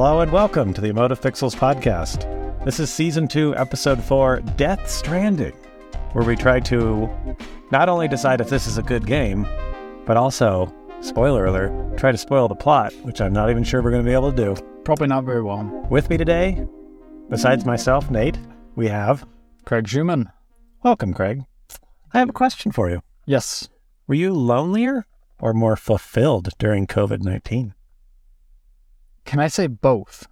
Hello and welcome to the Emotive Pixels podcast. This is season two, episode four, Death Stranding, where we try to not only decide if this is a good game, but also, spoiler alert, try to spoil the plot, which I'm not even sure we're going to be able to do. Probably not very well. With me today, besides myself, Nate, we have. Craig Schumann. Welcome, Craig. I have a question for you. Yes. Were you lonelier or more fulfilled during COVID 19? Can I say both?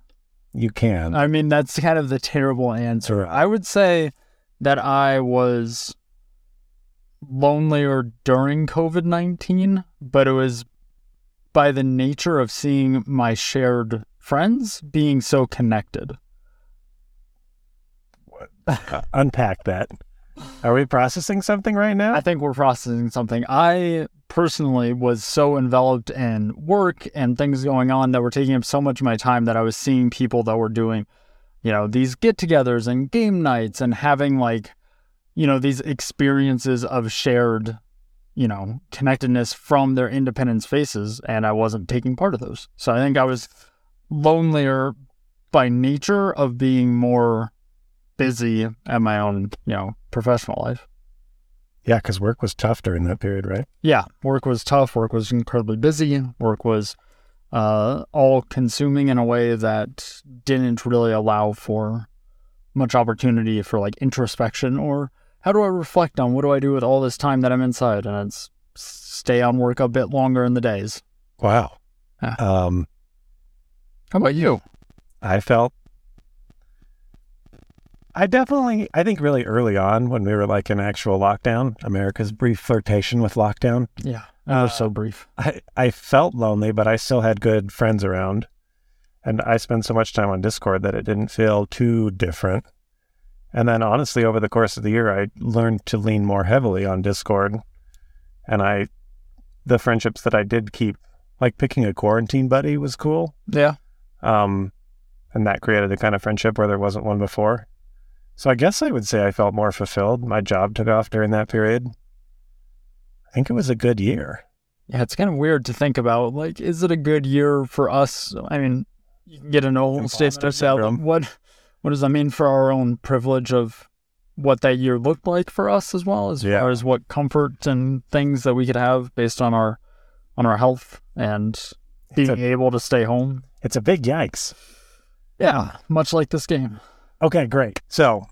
You can. I mean, that's kind of the terrible answer. I would say that I was lonelier during COVID 19, but it was by the nature of seeing my shared friends being so connected. Uh, unpack that. Are we processing something right now? I think we're processing something. I personally was so enveloped in work and things going on that were taking up so much of my time that I was seeing people that were doing, you know, these get togethers and game nights and having like, you know, these experiences of shared, you know, connectedness from their independent spaces. And I wasn't taking part of those. So I think I was lonelier by nature of being more busy at my own, you know, professional life. Yeah, because work was tough during that period, right? Yeah, work was tough. Work was incredibly busy. Work was uh, all consuming in a way that didn't really allow for much opportunity for like introspection or how do I reflect on what do I do with all this time that I'm inside? And it's stay on work a bit longer in the days. Wow. Yeah. Um, How about you? I felt. I definitely, I think really early on when we were like in actual lockdown, America's brief flirtation with lockdown, Yeah, that was so brief. I, I felt lonely, but I still had good friends around. And I spent so much time on Discord that it didn't feel too different. And then honestly, over the course of the year, I learned to lean more heavily on Discord. And I, the friendships that I did keep, like picking a quarantine buddy was cool. Yeah, Um, and that created a kind of friendship where there wasn't one before. So I guess I would say I felt more fulfilled. My job took off during that period. I think it was a good year. yeah. It's kind of weird to think about. Like, is it a good year for us? I mean, you can get an old state Imposter of self. syndrome. What what does that mean for our own privilege of what that year looked like for us as well, as Yeah. far as what comfort and things that we could have based on our on our health and being a- able to stay home. It's a big yikes. Yeah, much like this game. Okay, great. So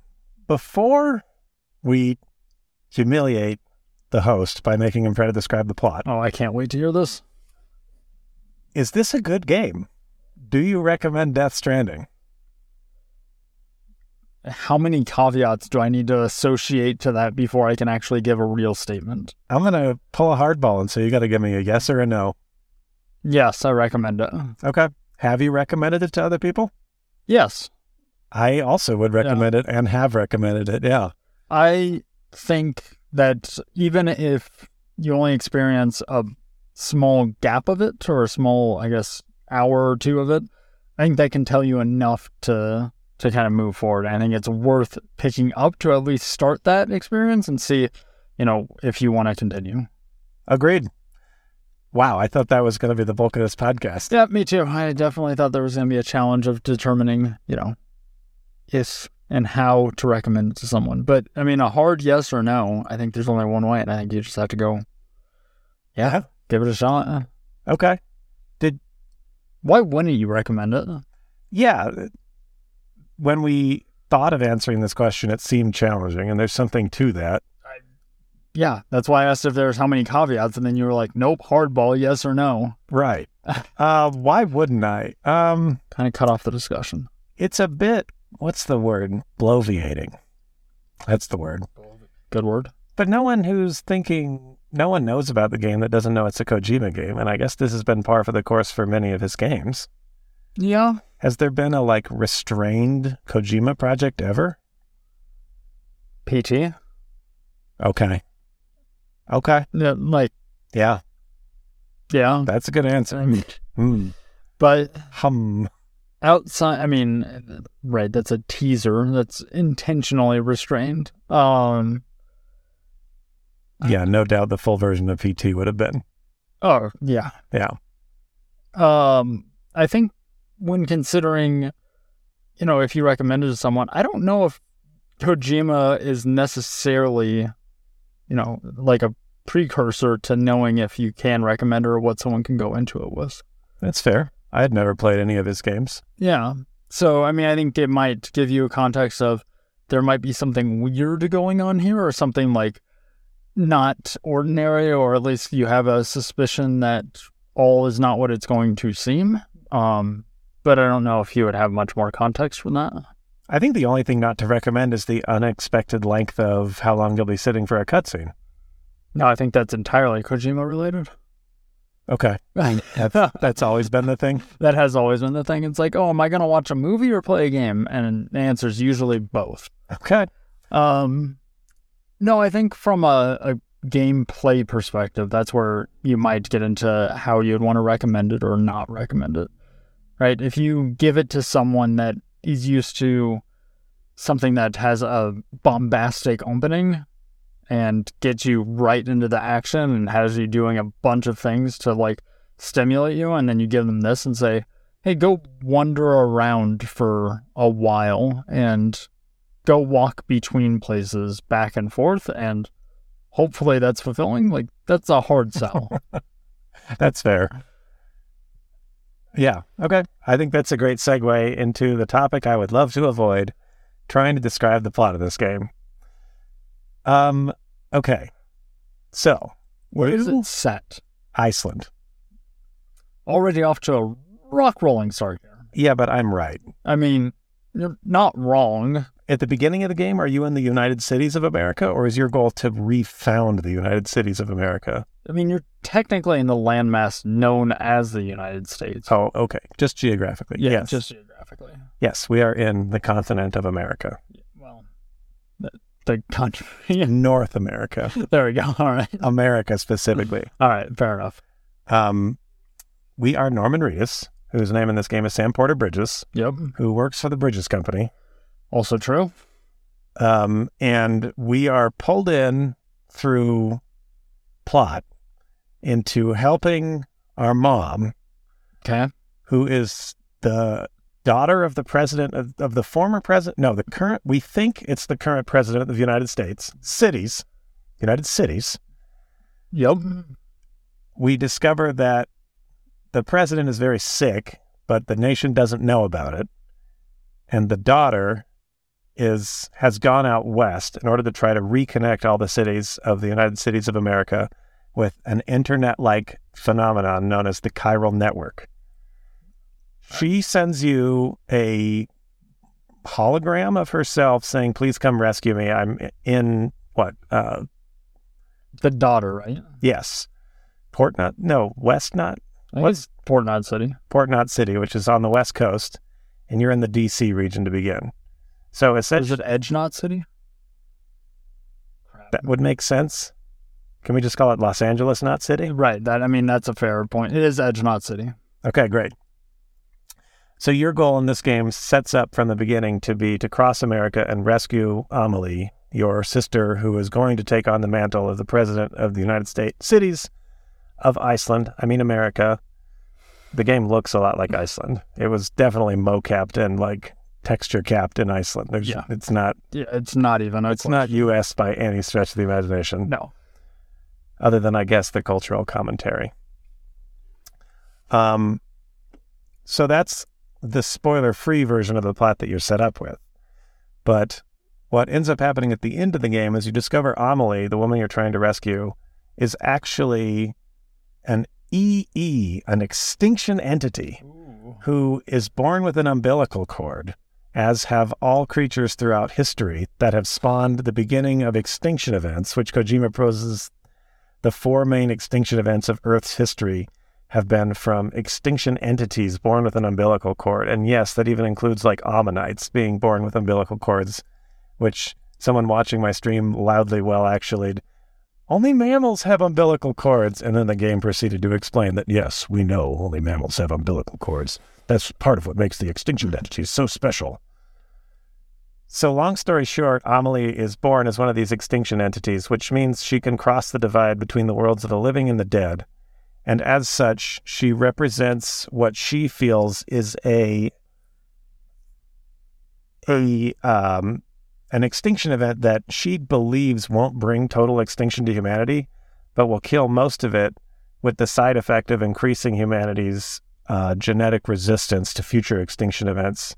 before we humiliate the host by making him try to describe the plot, Oh, I can't wait to hear this. is this a good game? Do you recommend Death Stranding? How many caveats do I need to associate to that before I can actually give a real statement? I'm going to pull a hardball and so you got to give me a yes or a no. Yes, I recommend it. Okay. Have you recommended it to other people? Yes. I also would recommend it and have recommended it. Yeah. I think that even if you only experience a small gap of it or a small, I guess, hour or two of it, I think that can tell you enough to to kind of move forward. I think it's worth picking up to at least start that experience and see, you know, if you want to continue. Agreed. Wow. I thought that was going to be the bulk of this podcast. Yeah, me too. I definitely thought there was going to be a challenge of determining, you know, if and how to recommend it to someone. But I mean, a hard yes or no, I think there's only one way, and I think you just have to go, yeah, give it a shot. Okay. Did why wouldn't you recommend it? Yeah. When we thought of answering this question, it seemed challenging, and there's something to that. Yeah, that's why I asked if there's how many caveats, and then you were like, nope, hardball, yes or no. Right. uh, why wouldn't I? Um, Kind of cut off the discussion. it's a bit, what's the word? Bloviating. That's the word. Good word. But no one who's thinking, no one knows about the game that doesn't know it's a Kojima game. And I guess this has been par for the course for many of his games. Yeah. Has there been a like restrained Kojima project ever? PT. Okay. Okay. Yeah, like, Yeah. yeah. That's a good answer. I mean, Hmm. but Hum. Outside i mean right that's a teaser that's intentionally restrained um Yeah, no doubt the full version of PT would have been. oh yeah Yeah. um i think when considering, you know, if you recommend it to someone, I don't know if Kojima is necessarily, you know, like a precursor to knowing if you can recommend or what someone can go into it with. That's fair. I had never played any of his games. Yeah. So, I mean, I think it might give you a context of there might be something weird going on here or something like not ordinary, or at least you have a suspicion that all is not what it's going to seem. Um, but I don't know if you would have much more context from that. I think the only thing not to recommend is the unexpected length of how long you'll be sitting for a cutscene. No, I think that's entirely Kojima related. Okay. That's, that's always been the thing. That has always been the thing. It's like, oh, am I going to watch a movie or play a game? And the answer is usually both. Okay. Um, no, I think from a, a gameplay perspective, that's where you might get into how you'd want to recommend it or not recommend it. Right? If you give it to someone that is used to something that has a bombastic opening and gets you right into the action and has you doing a bunch of things to like stimulate you, and then you give them this and say, hey, go wander around for a while and go walk between places back and forth and hopefully that's fulfilling like that's a hard sell That's fair. Yeah. Okay. I think that's a great segue into the topic I would love to avoid trying to describe the plot of this game. Um, okay. So, where is it set Iceland. already off to a rock rolling start here Yeah, but I'm right. i mean you're not wrong At the beginning of the game, are you in the United Cities of America, or is your goal to refound the United Cities of America? i mean you're technically in the landmass known as the united states Oh, okay. Just geographically. yeah yes. just geographically yes, we are in the continent of America, the, country. North America, there we go. All right. America specifically. all right. Fair enough. Um, we are Norman Reedus, whose name in this game is Sam Porter Bridges, yep. who works for the Bridges Company. also true. Um, and we are pulled in through plot into helping our mom, okay. who is the daughter of the president of, of the former president. No, the current, we think it's the current president of the United States, cities, United Cities. yep We discover that the president is very sick, but the nation doesn't know about it. And the daughter is has gone out west in order to try to reconnect all the cities of the United Cities of America with an internet-like phenomenon known as the chiral network. She sends you a hologram of herself saying, "Please come rescue me. I'm in what? Uh, the daughter right yes, Port Knot. No, West Knot. I think it's Port Knot City. Port Knot City, which is on the west coast, and you're in the D.C. region to begin. So Is essentially, it Edge Knot City? Crap. that would make sense. Can we just call it Los Angeles Knot City? Right. That I mean, that's a fair point. It is Edge Knot City. Okay, great. So your goal in this game sets up from the beginning to be to cross America and rescue Amelie, your sister, who is going to take on the mantle of the president of the United States cities of Iceland. I mean America. The game looks a lot like Iceland. It was definitely mocapped and like texture capped in Iceland. There's, Yeah. it's not Yeah, it's not even. It's not U.S. by any stretch of the imagination No. other than I guess the cultural commentary. Um, so that's the spoiler-free version of the plot that you're set up with. But what ends up happening at the end of the game is you discover Amelie, the woman you're trying to rescue, is actually an EE, an extinction entity who is born with an umbilical cord, as have all creatures throughout history that have spawned the beginning of extinction events, which Kojima poses the four main extinction events of Earth's history have been from extinction entities born with an umbilical cord. And yes, that even includes like ammonites being born with umbilical cords, which someone watching my stream loudly well actually only mammals have umbilical cords. And then the game proceeded to explain that yes, we know only mammals have umbilical cords. That's part of what makes the extinction entities so special. So, long story short, Amelie is born as one of these extinction entities, which means she can cross the divide between the worlds of the living and the dead. And as such, she represents what she feels is a a um, an extinction event that she believes won't bring total extinction to humanity, but will kill most of it with the side effect of increasing humanity's uh, genetic resistance to future extinction events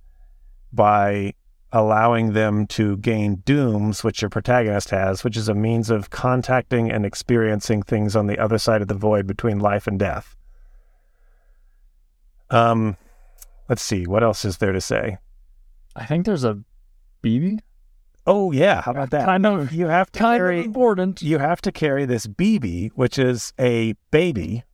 by allowing them to gain dooms, which your protagonist has, which is a means of contacting and experiencing things on the other side of the void between life and death. Um, let's see, what else is there to say? I think there's a BB. Oh yeah, how about that? Kind of, You have to kind carry of important. you have to carry this BB, which is a baby,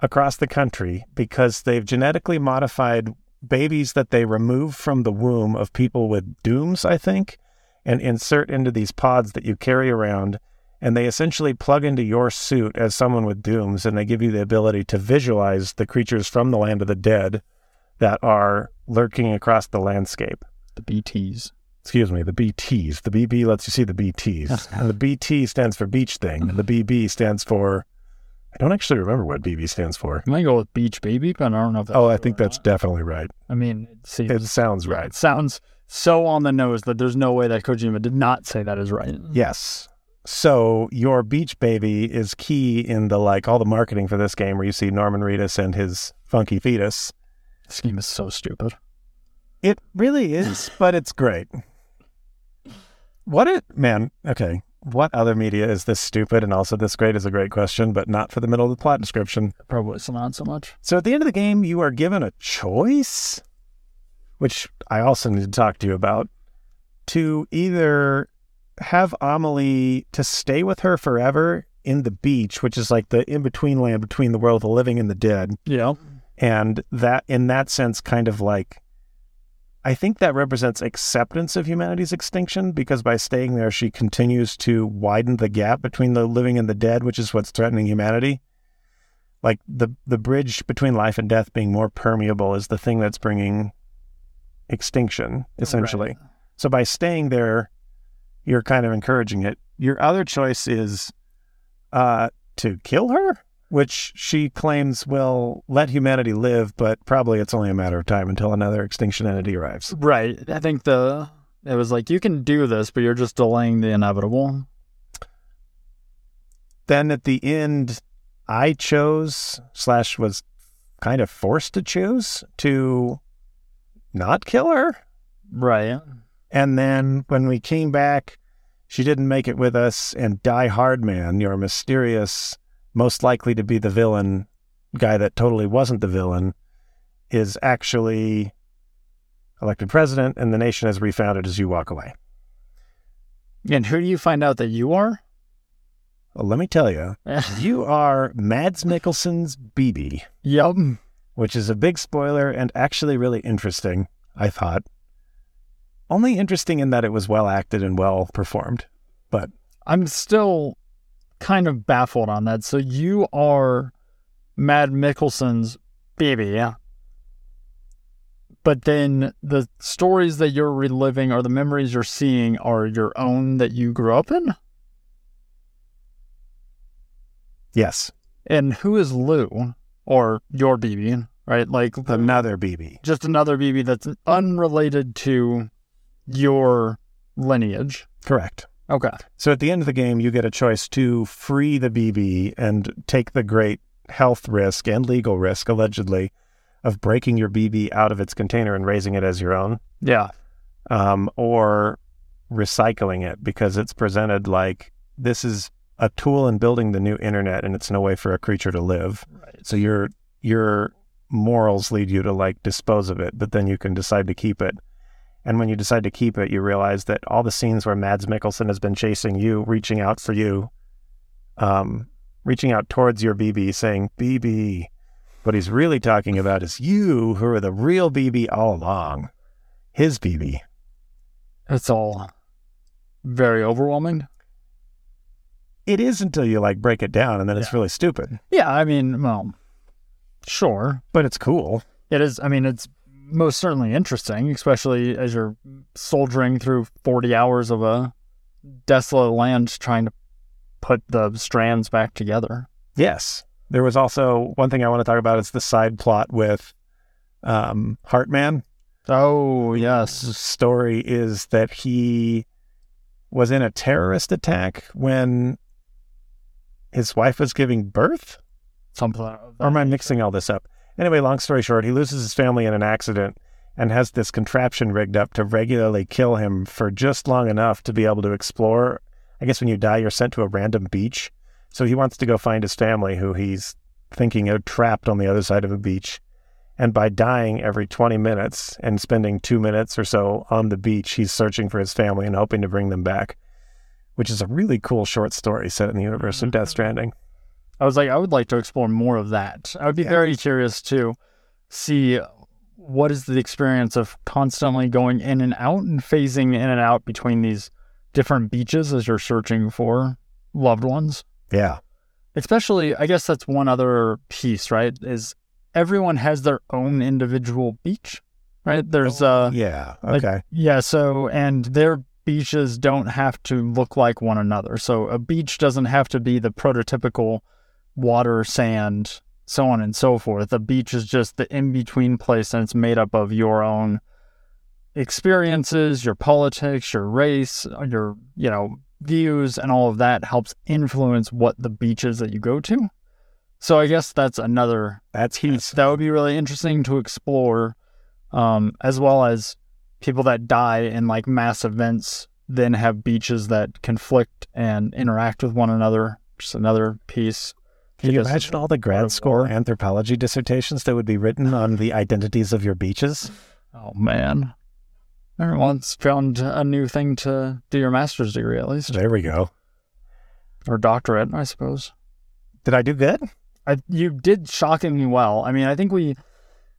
across the country because they've genetically modified babies that they remove from the womb of people with dooms, I think, and insert into these pods that you carry around. And they essentially plug into your suit as someone with dooms, and they give you the ability to visualize the creatures from the land of the dead that are lurking across the landscape The BTs. excuse me, the BTs. The BB lets you see the BTs. and the BT stands for beach thing. And the BB stands for, I don't actually remember what BB stands for. I might go with Beach Baby, but I don't know if that's Oh, I think that's not. definitely right. I mean, it seems It sounds right. It sounds so on the nose that there's no way that Kojima did not say that is right. Yes. So your beach baby is key in the like all the marketing for this game where you see Norman Reedus and his funky fetus. This game is so stupid. It really is, but it's great. What it man, okay. What other media is this stupid and also this great is a great question, but not for the middle of the plot description. Probably not so much. So at the end of the game, you are given a choice, which I also need to talk to you about, to either have Amelie to stay with her forever in the beach, which is like the in between land between the world of the living and the dead, Yeah. and that in that sense, kind of like. I think that represents acceptance of humanity's extinction because by staying there, she continues to widen the gap between the living and the dead, which is what's threatening humanity. Like the the bridge between life and death being more permeable is the thing that's bringing extinction essentially. Right. so by staying there you're kind of encouraging it. Your other choice is uh to kill her which she claims will let humanity live but probably it's only a matter of time until another extinction entity arrives Right. I think the it was like you can do this, but you're just delaying the inevitable. then at the end i chose slash was kind of forced to choose to not kill her Right. And then when we came back, she didn't make it with us. And Die-Hardman, your mysterious, most likely to be the villain guy that totally wasn't the villain, is actually elected president, and the nation is refounded as you walk away. And who do you find out that you are? Well, let me tell you, you are Mads Mikkelsen's BB, yep. which is a big spoiler and actually really interesting, I thought. Only interesting in that it was well acted and well performed. But I'm still kind of baffled on that. So you are Mad Mikkelsen's baby, yeah. But then the stories that you're reliving or the memories you're seeing are your own that you grew up in? yes, And who is Lou? Or your BB, right? Like another BB. just another BB that's unrelated to your lineage. Correct. Okay. So at the end of the game, you get a choice to free the BB and take the great health risk and legal risk, allegedly, of breaking your BB out of its container and raising it as your own, Yeah. um, or recycling it because it's presented like this is a tool in building the new internet and it's no way for a creature to live. Right. So your your morals lead you to like dispose of it, but then you can decide to keep it. And when you decide to keep it, you realize that all the scenes where Mads Mikkelsen has been chasing you, reaching out for you, um, reaching out towards your BB, saying BB, what he's really talking about is you, who are the real BB all along, his BB. It's all very overwhelming. It is until you like break it down, and then it's really stupid, Yeah, I mean, well, sure. but it's cool. It is. I mean, it's most certainly interesting, especially as you're soldiering through 40 hours of a desolate land trying to put the strands back together. Yes. There was also one thing I want to talk about is the side plot with um, Heartman. Oh yes, The story is that he was in a terrorist attack when his wife was giving birth. something. Or am I mixing all this up? Anyway, long story short, he loses his family in an accident and has this contraption rigged up to regularly kill him for just long enough to be able to explore. I guess when you die, you're sent to a random beach. So he wants to go find his family, who he's thinking are trapped on the other side of a beach. And by dying every 20 minutes and spending two minutes or so on the beach, he's searching for his family and hoping to bring them back, which is a really cool short story set in the universe of Death mm-hmm. Stranding. I was like, I would like to explore more of that. I would be Yeah. very curious to see what is the experience of constantly going in and out and phasing in and out between these different beaches as you're searching for loved ones. Yeah. Especially, I guess that's one other piece, right? Is everyone has their own individual beach, right? There's uh Yeah. Like- Okay. yeah, so and their beaches don't have to look like one another. So a beach doesn't have to be the prototypical water, sand, so on and so forth. A beach is just the in between place and it's made up of your own experiences, your politics, your race, your, you know, views and all of that helps influence what the beaches that you go to. So I guess that's another That's piece that would be really interesting to explore, um, as well as people that die in like mass events then have beaches that conflict and interact with one another. Just another piece. Can you imagine all the grad school anthropology dissertations that would be written on the identities of your beaches? Oh man, everyone's found a new thing to do your master's degree at least, There we go. or doctorate, I suppose. Did I do good? I, you did shockingly well. I mean, I think we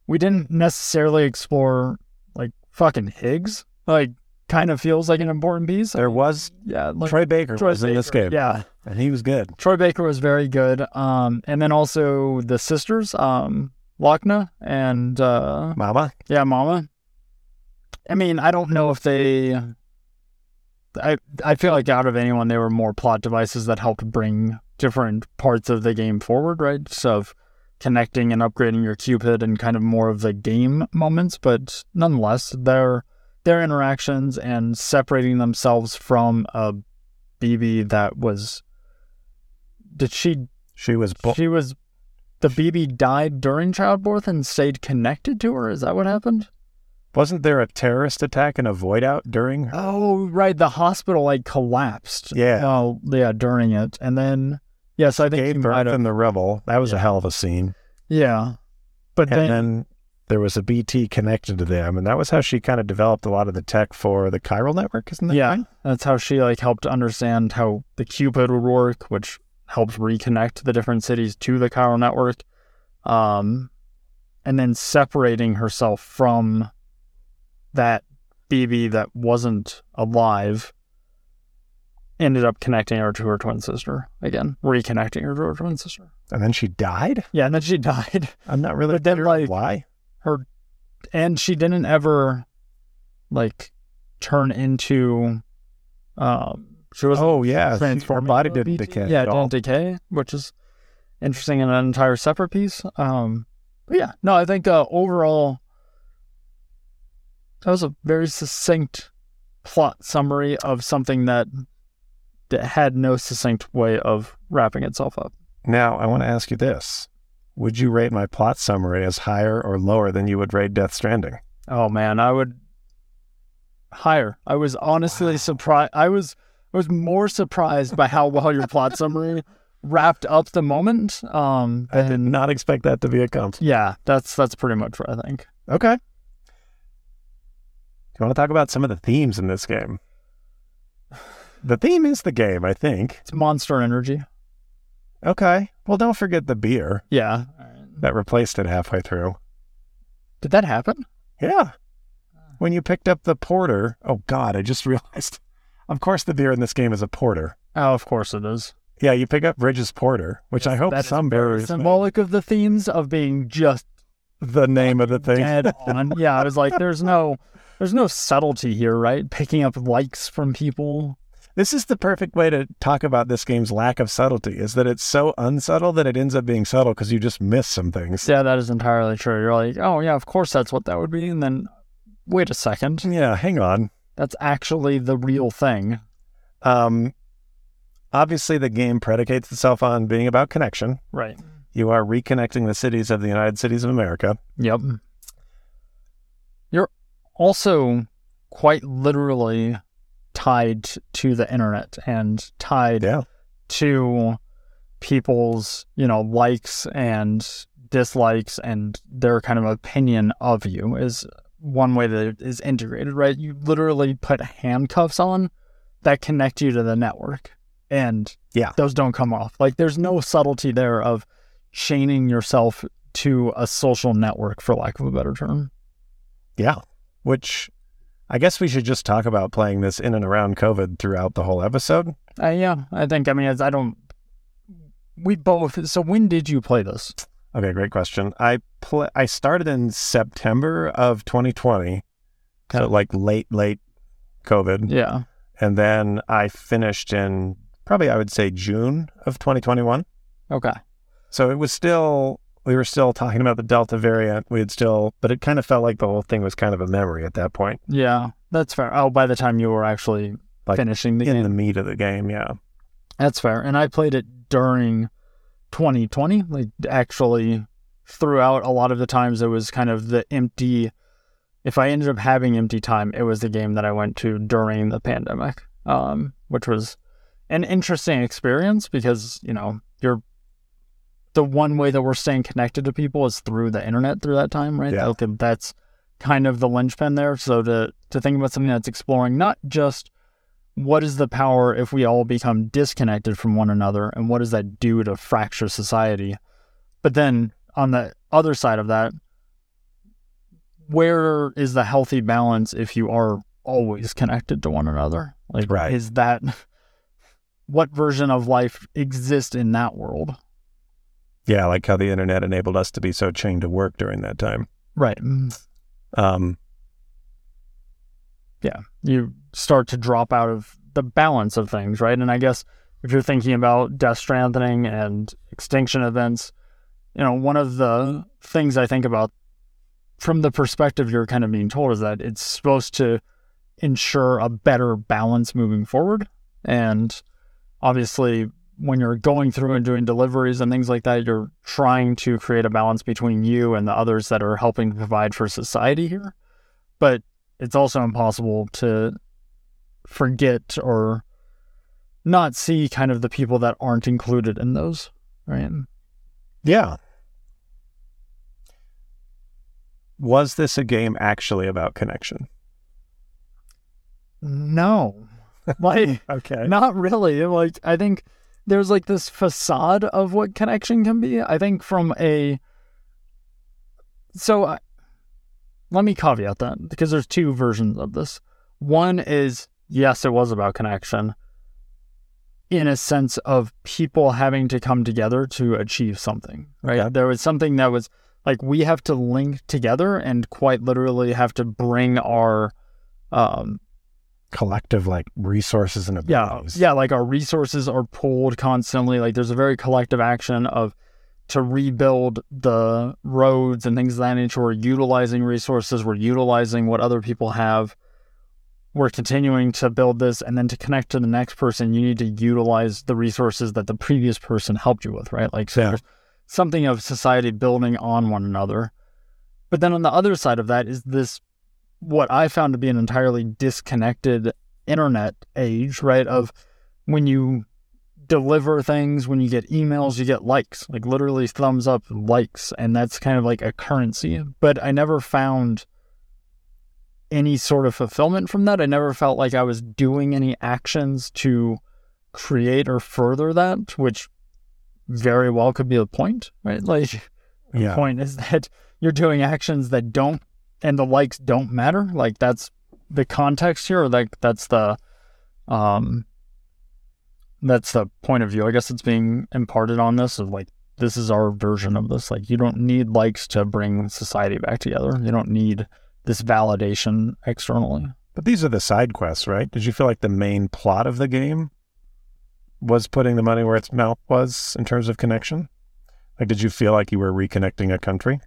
we didn't necessarily explore like fucking Higgs. Like, kind of feels like an important piece. There was yeah, like Troy Baker Troy was in this game, Yeah, and he was good. Troy Baker was very good. Um, and then also the sisters, um, Lockne and uh, Mama, yeah, Mama. I mean, I don't know if they. I I feel like out of anyone, they were more plot devices that helped bring different parts of the game forward, right? So of connecting and upgrading your Q-pid and kind of more of the game moments, but nonetheless, their their interactions and separating themselves from a BB that was. Did she she was. Bo- she was the BB died during childbirth and stayed connected to her. Is that what happened? wasn't there a terrorist attack and a void out during? her? Oh, right. The hospital like collapsed. Yeah. Oh, yeah. During it, and then yes, I think Gave birth in the rebel. That was a hell of a scene. Yeah, but And then, then there was a BT connected to them, and that was how she kind of developed a lot of the tech for the chiral network, isn't that yeah, right? that's how she like helped understand how the Q-pid would work, which helps reconnect the different cities to the chiral network. Um, and then separating herself from that BB that wasn't alive ended up connecting her to her twin sister again, reconnecting her to her twin sister. And then she died. Yeah, and then she died. I'm not really But then, sure like- why. Her and she didn't ever like turn into um she was Oh yeah, she- her body didn't BT. decay. Yeah, it all. didn't decay, which is interesting in an entire separate piece. Um, but yeah, no, I think uh, overall that was a very succinct plot summary of something that that had no succinct way of wrapping itself up. Now, I want to ask you this. Would you rate my plot summary as higher or lower than you would rate Death Stranding? Oh man, I would higher. I was honestly surprised. I was I was more surprised by how well your plot summary wrapped up the moment. Um, I did not expect that to be a compliment. yeah, that's that's pretty much what I think. Okay. Do you want to talk about some of the themes in this game? The theme is the game, I think. It's Monster Energy. Okay. Well, don't forget the beer Yeah. that replaced it halfway through. Did that happen? Yeah. When you picked up the porter, oh God, I just realized. Of course, the beer in this game is a porter. Oh, of course it is. Yeah, you pick up Bridges Porter, which I hope That some bearers symbolic of the themes of being just the name of the thing. dead on. Yeah, I was like, there's no, there's no subtlety here, right? Picking up likes from people. This is the perfect way to talk about this game's lack of subtlety. Is that it's so unsubtle that it ends up being subtle because you just miss some things. Yeah, that is entirely true. You're like, oh yeah, of course that's what that would be, and then wait a second, Yeah, hang on. That's actually the real thing. Um, obviously, the game predicates itself on being about connection. Right. You are reconnecting the cities of the United Cities of America. Yep. You're also quite literally tied to the internet and tied Yeah. to people's, you know, likes and dislikes and their kind of opinion of you is one way that it is integrated, right? You literally put handcuffs on that connect you to the network. And Yeah. those don't come off. Like there's no subtlety there of chaining yourself to a social network, for lack of a better term. Yeah. Which I guess we should just talk about playing this in and around COVID throughout the whole episode. Uh, yeah, I think. I mean, as I don't. We both. So when did you play this? Okay, great question. I pl- I started in September of 2020, so like late late COVID, Yeah. and then I finished in probably I would say June of 2021. Okay. So it was still we were still talking about the Delta variant. We had still, but it kind of felt like the whole thing was kind of a memory at that point, Yeah, that's fair. Oh, by the time you were actually Like, finishing the in game, the meat of the game. Yeah, that's fair. And I played it during 2020. Like actually, throughout a lot of the times, it was kind of the empty. If I ended up having empty time, it was the game that I went to during the pandemic, um, which was an interesting experience because you know you're the one way that we're staying connected to people is through the internet through that time, right? Yeah. Okay, that's kind of the linchpin there. So to to think about something that's exploring not just what is the power if we all become disconnected from one another and what does that do to fracture society but then on the other side of that where is the healthy balance if you are always connected to one another like Right. is that what version of life exists in that world yeah, like how the internet enabled us to be so chained to work during that time. right Um, yeah, you start to drop out of the balance of things, right? And I guess if you're thinking about Death Stranding and extinction events, you know, one of the things I think about from the perspective you're kind of being told is that it's supposed to ensure a better balance moving forward. And obviously, when you're going through and doing deliveries and things like that, you're trying to create a balance between you and the others that are helping to provide for society here. But it's also impossible to forget or not see kind of the people that aren't included in those, right? yeah. Was this a game actually about connection? No. Like Okay. not really. Like I think there's like this facade of what connection can be. I think from a so I, let me caveat that because there's two versions of this. One is yes, it was about connection in a sense of people having to come together to achieve something, right? Okay. There was something that was like we have to link together and quite literally have to bring our um Collective like resources and yeah abilities. yeah like our resources are pulled constantly like there's a very collective action of to rebuild the roads and things of that nature we're utilizing resources we're utilizing what other people have we're continuing to build this and then to connect to the next person you need to utilize the resources that the previous person helped you with right like so Yeah. something of society building on one another but then on the other side of that is this what I found to be an entirely disconnected internet age, right? Of when you deliver things, when you get emails, you get likes, like literally thumbs up, likes, and that's kind of like a currency. But I never found any sort of fulfillment from that. I never felt like I was doing any actions to create or further that, which very well could be the point, right? Like the Yeah. point is that you're doing actions that don't and the likes don't matter. Like that's the context here, or like that's the um that's the point of view. I guess it's being imparted on this of like this is our version of this. Like you don't need likes to bring society back together. You don't need this validation externally. But these are the side quests, right? Did you feel like the main plot of the game was putting the money where its mouth was in terms of connection? Like, did you feel like you were reconnecting a country?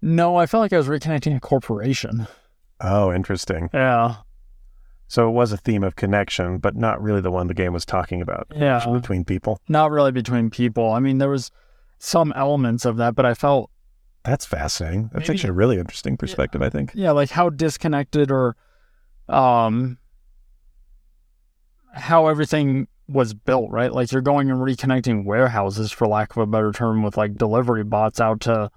No, I felt like I was reconnecting a corporation. Oh, interesting. Yeah. So it was a theme of connection, but not really the one the game was talking about Yeah. between people. Not really between people. I mean, there was some elements of that, but I felt, That's fascinating. That's Maybe- actually a really interesting perspective, I think. yeah, like how disconnected or um how everything was built, right? Like you're going and reconnecting warehouses for lack of a better term with like delivery bots out to,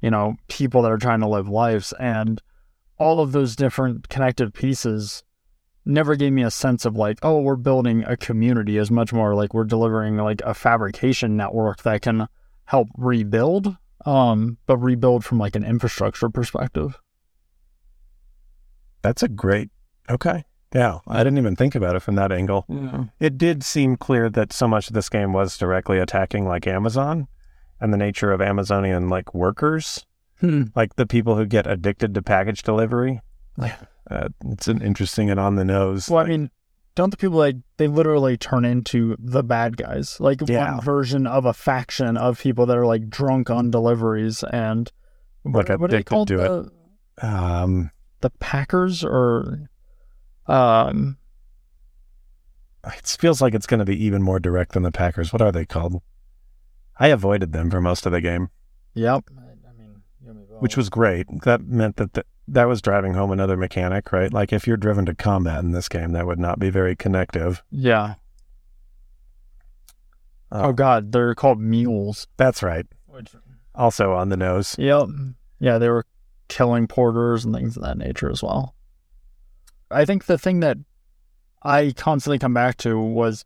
you know, people that are trying to live lives and all of those different connected pieces never gave me a sense of like, oh, we're building a community as much more like we're delivering like a fabrication network that can help rebuild, um, but rebuild from like an infrastructure perspective. That's a great. Okay. Yeah. I didn't even think about it from that angle. Yeah. It did seem clear that so much of this game was directly attacking like Amazon and the nature of Amazonian like workers, Hmm. like the people who get addicted to package delivery. Yeah. Uh, it's an interesting and on the nose. Well, I mean, don't the people like they literally turn into the bad guys? Like Yeah. one version of a faction of people that are like drunk on deliveries and Like what, what are they addicted called? to it. The, um, the Packers or um it feels like it's going to be even more direct than the Packers. What are they called? I avoided them for most of the game, Yep. I mean, which was great. That meant that the, that was driving home another mechanic, right? Like if you're driven to combat in this game, that would not be very connective. yeah. Uh, Oh God, they're called mules. That's right. Which Also on the nose. Yep. Yeah, they were killing porters and things of that nature as well. I think the thing that I constantly come back to was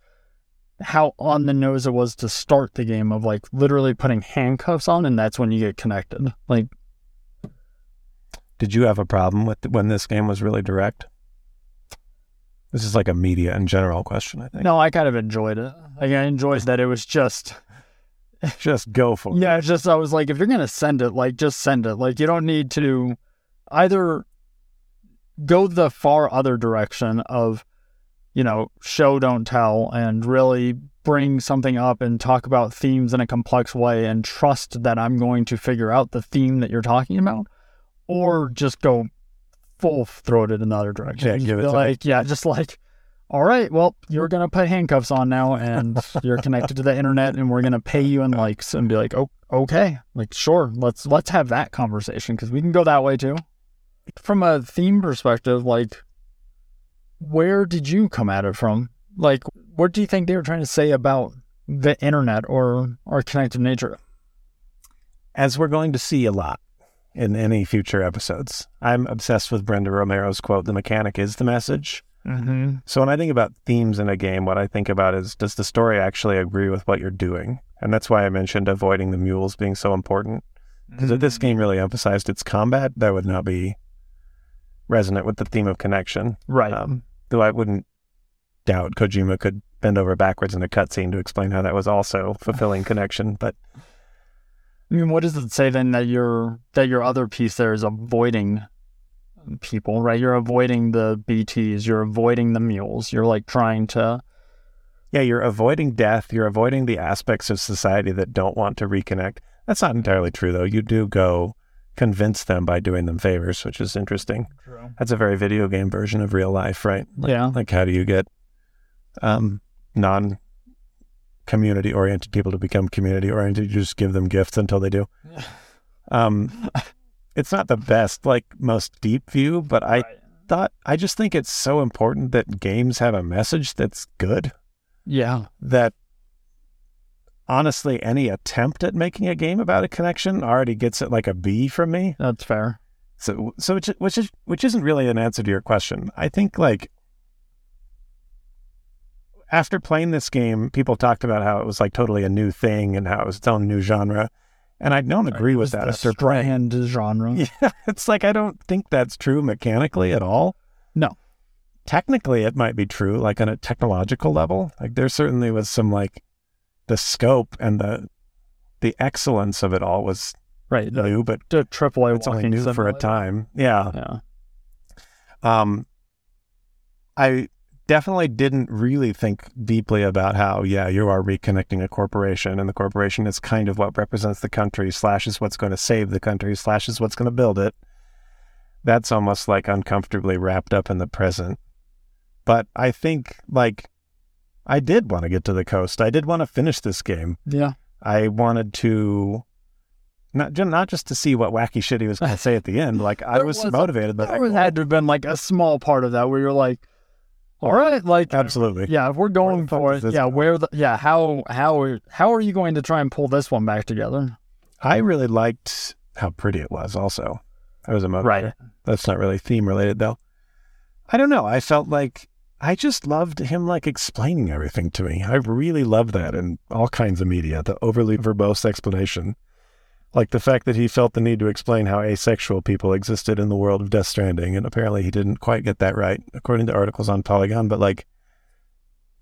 how on the nose it was to start the game of like literally putting handcuffs on and that's when you get connected. Like Did you have a problem with when this game was really direct? This is like a media in general question, I think. no, I kind of enjoyed it. Like I enjoyed that it was just Just go for it. Yeah, it's just I was like, if you're gonna send it, like just send it. Like you don't need to either go the far other direction of, you know, show don't tell and really bring something up and talk about themes in a complex way and trust that I'm going to figure out the theme that you're talking about, or just go full throated in the other direction. Yeah, Just give it like, yeah, just like all right, well, you're gonna put handcuffs on now, and you're connected to the internet, and we're gonna pay you in likes, and be like, oh, okay, like sure, let's let's have that conversation because we can go that way too. From a theme perspective, like, where did you come at it from? Like, what do you think they were trying to say about the internet or our connected nature? As we're going to see a lot in any future episodes, I'm obsessed with Brenda Romero's quote, The mechanic is the message. Mm-hmm. So when I think about themes in a game, what I think about is does the story actually agree with what you're doing? And that's why I mentioned avoiding the mules being so important. Because if this game really emphasized its combat, that would not be resonant with the theme of connection. right? Um, though I wouldn't doubt Kojima could bend over backwards in a cutscene to explain how that was also fulfilling connection. But I mean, what does it say then that your that your other piece there is avoiding people, right? You're avoiding the BTs, you're avoiding the mules, you're like trying to yeah, you're avoiding death. You're avoiding the aspects of society that don't want to reconnect. That's not entirely true, though. You do go convince them by doing them favors, which is interesting. True. That's a very video game version of real life, right? Like, Yeah. Like, how do you get um, non community oriented people to become community oriented? You just give them gifts until they do. Um, it's not the best, like, most deep view, but I thought, I just think it's so important that games have a message that's good Yeah. that honestly, any attempt at making a game about a connection already gets it like a B from me. That's fair. So, so which, which is which isn't really an answer to your question. I think like after playing this game, people talked about how it was like totally a new thing and how it was its own new genre, and I don't agree It with that after strand genre. Yeah, it's like I don't think that's true mechanically at all. No. Technically, it might be true, like on a technological level. Like there certainly was some like the scope and the the excellence of it all was Right. New, but the AAA it's only new for a time. Yeah. Yeah. Um, I definitely didn't really think deeply about how, yeah, you are reconnecting a corporation, and the corporation is kind of what represents the country, slash is what's going to save the country, slash is what's going to build it. That's almost like uncomfortably wrapped up in the present. But I think, like, I did want to get to the coast. I did want to finish this game. Yeah. I wanted to. Not, not just to see what wacky shit he was going to say at the end. Like I was, was motivated, but There I, had to have been like a small part of that where you're like, all right, like absolutely. Yeah, if we're going for it, yeah, going? where the yeah, how how are how are you going to try and pull this one back together? I really liked how pretty it was. Also, that was a motivator. That's not really theme related though. I don't know. I felt like I just loved him like explaining everything to me. I really love that in all kinds of media. The overly verbose explanation, like the fact that he felt the need to explain how asexual people existed in the world of Death Stranding, and apparently he didn't quite get that right, according to articles on Polygon. But like,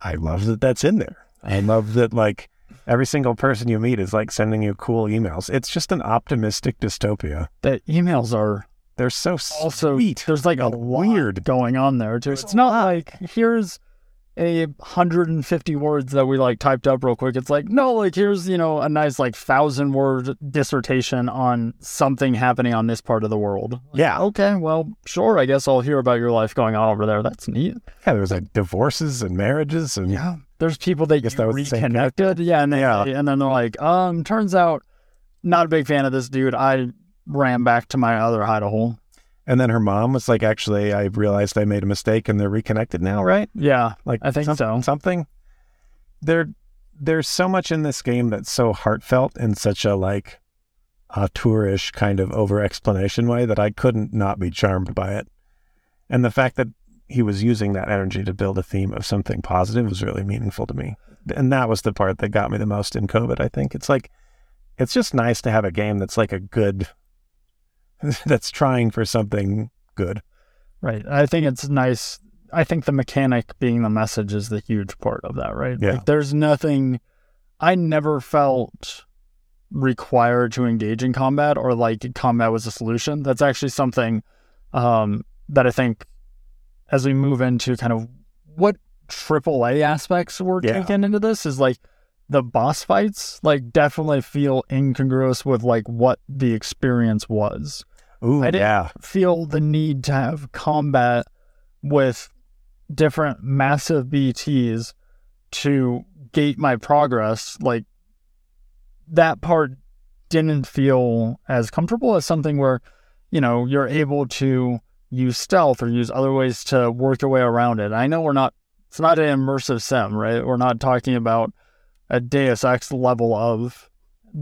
I love that that's in there. I love that like every single person you meet is like sending you cool emails. It's just an optimistic dystopia. The emails are They're so also sweet. there's like a and lot weird. going on there too. There's It's not lot. like here's a hundred and fifty words that we like typed up real quick. It's like no, like here's you know a nice like thousand word dissertation on something happening on this part of the world. Yeah. Okay, well, sure. I guess I'll hear about your life going on over there. That's neat. Yeah, there was like divorces and marriages and Yeah. There's people that Guess you that was the same guy. reconnected. Yeah, and then Yeah. and then they're like, um, turns out not a big fan of this dude. I ran back to my other hide a hole. And then her mom was like, actually, I realized I made a mistake and they're reconnected now, right? Yeah, Like I think some- so. Something. There, there's so much in this game that's so heartfelt in such a like auteurish kind of over explanation way that I couldn't not be charmed by it. And the fact that he was using that energy to build a theme of something positive was really meaningful to me. And that was the part that got me the most in COVID, I think. It's like, it's just nice to have a game that's like a good, that's trying for something good. Right. I think it's nice. I think the mechanic being the message is the huge part of that, right? Yeah. Like there's nothing I never felt required to engage in combat or like combat was a solution. That's actually something um that I think as we move into kind of what AAA aspects we're Yeah. taking into this is like the boss fights like definitely feel incongruous with like what the experience was Ooh, I didn't- yeah. feel the need to have combat with different massive BTs to gate my progress, like that part didn't feel as comfortable as something where, you know, you're able to use stealth or use other ways to work your way around it. I know we're not, it's not an immersive sim, right? We're not talking about a Deus Ex level of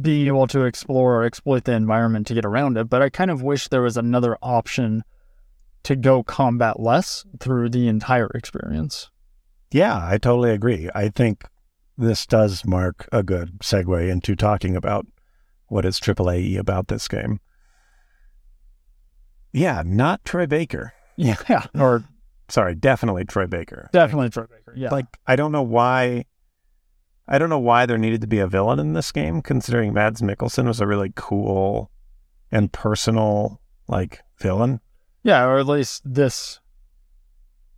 being able to explore or exploit the environment to get around it. But I kind of wish there was another option to go combat less through the entire experience. Yeah, I totally agree. I think this does mark a good segue into talking about what is AAA about this game. Yeah, not Troy Baker. Yeah. Or Sorry, definitely Troy Baker. definitely Troy Baker. Yeah. Like, I don't know why. I don't know why there needed to be a villain in this game, considering Mads Mikkelsen was a really cool and personal, like, villain. yeah, or at least this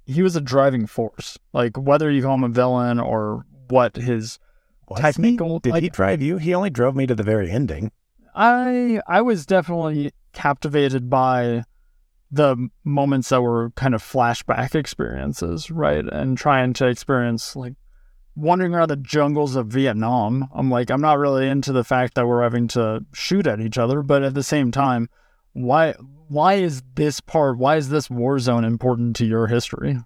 he was a driving force. Like whether you call him a villain or what his Was Technical, he? Did like- he drive you? He only drove me to the very ending. I I was definitely captivated by the moments that were kind of flashback experiences, right? And trying to experience like wandering around the jungles of Vietnam. I'm like, I'm not really into the fact that we're having to shoot at each other, but at the same time, why why is this part why is this war zone important to your history?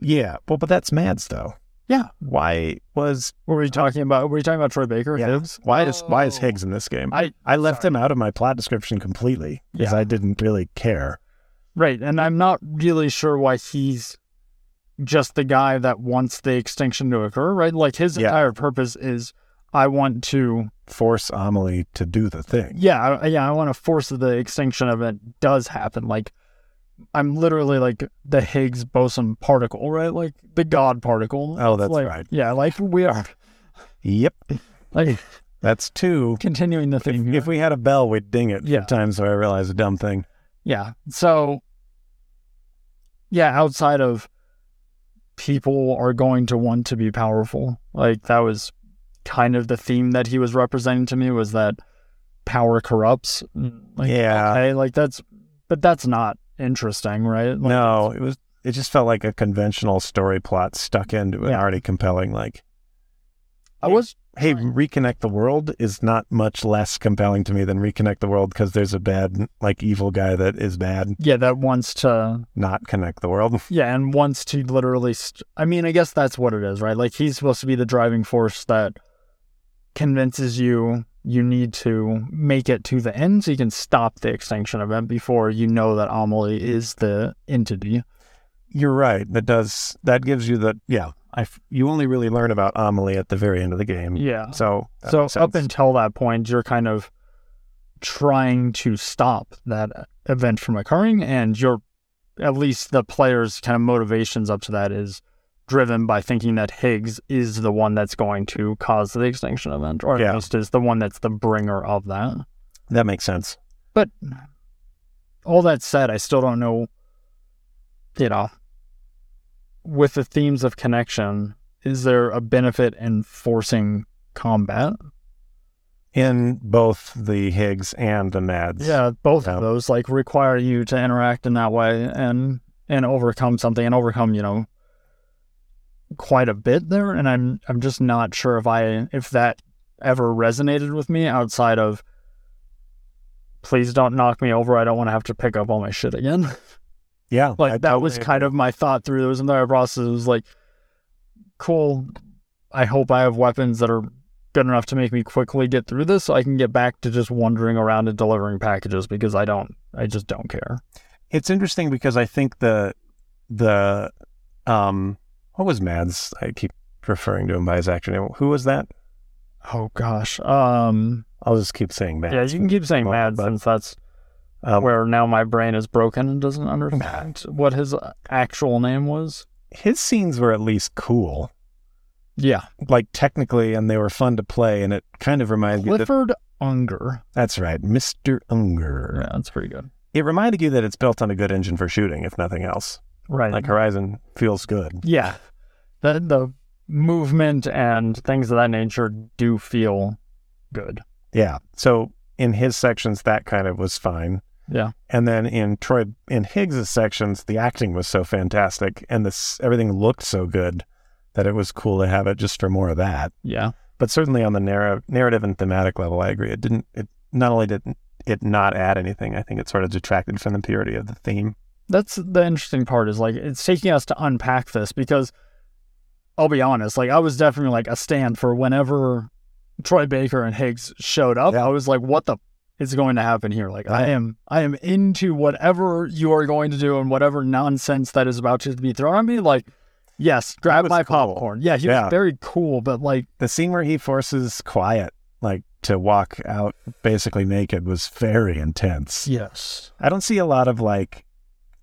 Yeah, well, but that's Mads, though. Yeah. Why was Were we talking about were we talking about Troy Baker? Yeah. Higgs? Why is why is. Higgs in this game? I I left sorry. him out of my plot description completely because Yeah. I didn't really care. Right, and I'm not really sure why he's just the guy that wants the extinction to occur, right? Like his Yeah. entire purpose is I want to Force Amelie to do the thing. yeah, I, yeah, I want to force the extinction of it does happen. Like I'm literally like the Higgs boson particle, right? Like the God particle. Oh, that's like- right. Yeah, like we are Yep, like that's two. continuing the theme. here. If we had a bell, we'd ding it Yeah. yeah. times so I realize a dumb thing. Yeah. So yeah, outside of people are going to want to be powerful. Like that was kind of the theme that he was representing to me was that power corrupts. Like, Yeah. Okay, like that's, but that's not interesting, right? Like, no, it was. It just felt like a conventional story plot stuck into an Yeah. already compelling. Like, I was hey, reconnect the world is not much less compelling to me than reconnect the world because there's a bad, like, evil guy that is bad. yeah that wants to Not connect the world. yeah and wants to literally. St- I mean, I guess that's what it is, right? Like he's supposed to be the driving force that convinces you you need to make it to the end so you can stop the extinction event before you know that Amelie is the entity. You're right. That does that gives you the yeah. I f- you only really learn about Amelie at the very end of the game. Yeah. So so up until that point, you're kind of trying to stop that event from occurring, and you're at least the player's kind of motivations up to that is driven by thinking that Higgs is the one that's going to cause the extinction event, or at Yeah. least is the one that's the bringer of that. that makes sense. But all that said, I still don't know, you know, with the themes of connection, is there a benefit in forcing combat? In both the Higgs and the Mads. Yeah, both Yeah. of those like require you to interact in that way and and overcome something and overcome, you know, quite a bit there. And I'm I'm just not sure if I if that ever resonated with me outside of please don't knock me over. I don't want to have to pick up all my shit again. Yeah. like I that was totally kind of my thought through those entire process. It was like, cool. I hope I have weapons that are good enough to make me quickly get through this, so I can get back to just wandering around and delivering packages because I don't, I just don't care. It's interesting because I think the the um what was Mads? I keep referring to him by his name. Who was that? Oh gosh. Um. I'll just keep saying Mads. Yeah, you can keep saying Mads mad since that's Um, where now my brain is broken and doesn't understand what his actual name was. his scenes were at least cool, Yeah, like technically, and they were fun to play. And it kind of reminded you that Clifford Unger. that's right, Mister Unger. Yeah, that's pretty good. It reminded you that it's built on a good engine for shooting, if nothing else. Right. Like Horizon feels good. yeah the the movement and things of that nature do feel good Yeah. So in his sections, that kind of was fine. Yeah And then in Troy, in Higgs's sections, the acting was so fantastic, and this everything looked so good that it was cool to have it just for more of that. yeah But certainly on the narrative, narrative and thematic level, I agree. It didn't. It not only did it not add anything, I think it sort of detracted from the purity of the theme. that's the interesting part is like it's taking us to unpack this because i'll be honest like i was definitely like a stand for whenever troy baker and higgs showed up Yeah. i was like what the is going to happen here like i am i am into whatever you are going to do and whatever nonsense that is about to be thrown at me like yes grab my cool. popcorn yeah he Yeah. was very cool but like The scene where he forces Quiet like to walk out basically naked was very intense. yes I don't see a lot of like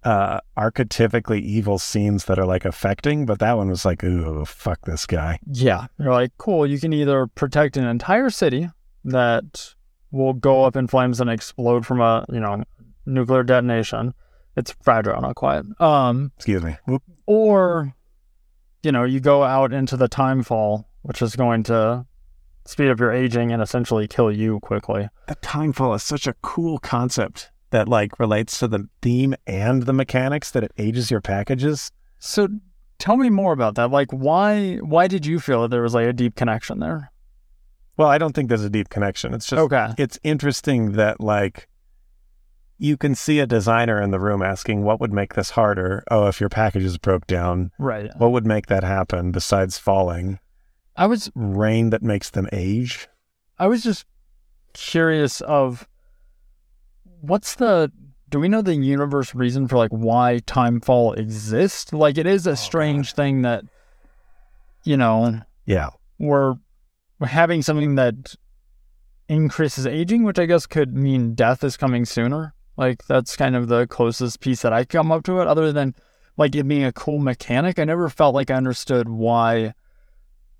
uh archetypically evil scenes that are like affecting, but that one was like, ooh, fuck this guy. Yeah. You're like, cool, you can either protect an entire city that will go up in flames and explode from a, you know, nuclear detonation. It's fragile, not quiet. Um, Excuse me. Whoop. or, you know, you go out into the time fall, which is going to speed up your aging and essentially kill you quickly. The timefall is such a cool concept that like relates to the theme and the mechanics that it ages your packages. So tell me more about that. Like why why did you feel that there was like a deep connection there? Well, I don't think there's a deep connection. It's just Okay. it's interesting that like you can see a designer in the room asking what would make this harder. Oh, if your packages broke down, Right. what would make that happen besides falling? I was Rain that makes them age? I was just curious of what's the do we know the universe reason for like why timefall exists? Like it is a oh, strange thing that you know, Yeah. we're we're having something that increases aging, which I guess could mean death is coming sooner. Like that's kind of the closest piece that I come up to it, other than like it being a cool mechanic. I never felt like I understood why,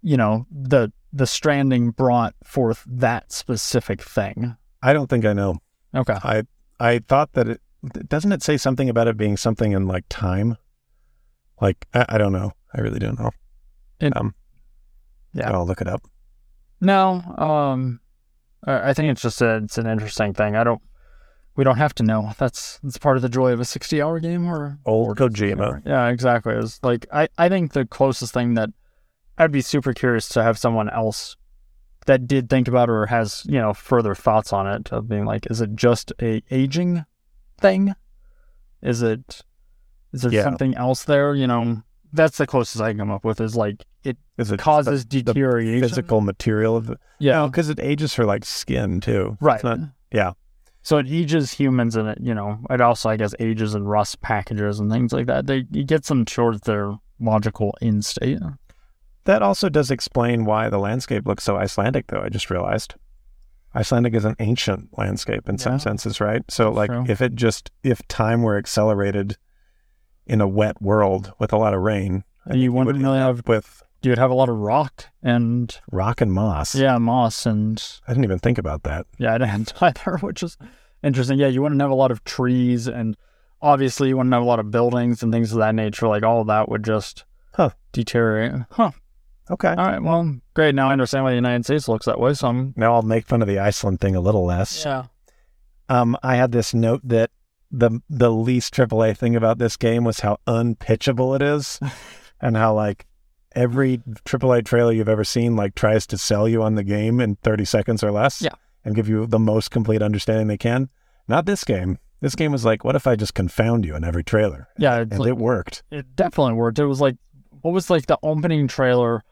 you know, the the stranding brought forth that specific thing. I don't think I know. Okay. I I thought that it doesn't it say something about it being something in like time? Like I, I don't know. I really don't know. It- um, yeah. I'll look it up. No, um, I I think it's just a, it's an interesting thing. I don't, we don't have to know. That's that's part of the joy of a sixty-hour game or Old Kojima. Yeah, exactly. It's like I I think the closest thing that I'd be super curious to have someone else that did think about it or has you know further thoughts on it of being like, is it just a aging thing? Is it is there Yeah. something else there? You know, that's the closest I can come up with is like it Is it causes the deterioration. physical material of it. yeah, because it ages for like skin too. right. Not, yeah. So it ages humans and it, you know, it also, I guess, ages and rust packages and things like that. They it gets them towards their logical end state. That also does explain why the landscape looks so Icelandic, though. I just realized Icelandic is an ancient landscape in some senses, right? So, like, True. if it just if time were accelerated in a wet world with a lot of rain, I You wouldn't would really have- with You'd have a lot of rock and rock and moss. yeah, moss and I didn't even think about that. yeah, I didn't either, which is interesting. Yeah, you wouldn't have a lot of trees and obviously you wouldn't have a lot of buildings and things of that nature. Like all of that would just Huh. deteriorate. Huh. Okay. All right. Well, great. Now I understand why the United States looks that way. So I'm Now I'll make fun of the Iceland thing a little less. yeah. Um, I had this note that the the least AAA thing about this game was how unpitchable it is, and how like every AAA trailer you've ever seen like tries to sell you on the game in 30 seconds or less, Yeah. and give you the most complete understanding they can. Not this game. This game was like, what if I just confound you in every trailer? Yeah. And like, it worked. It definitely worked. It was like, what was like the opening trailer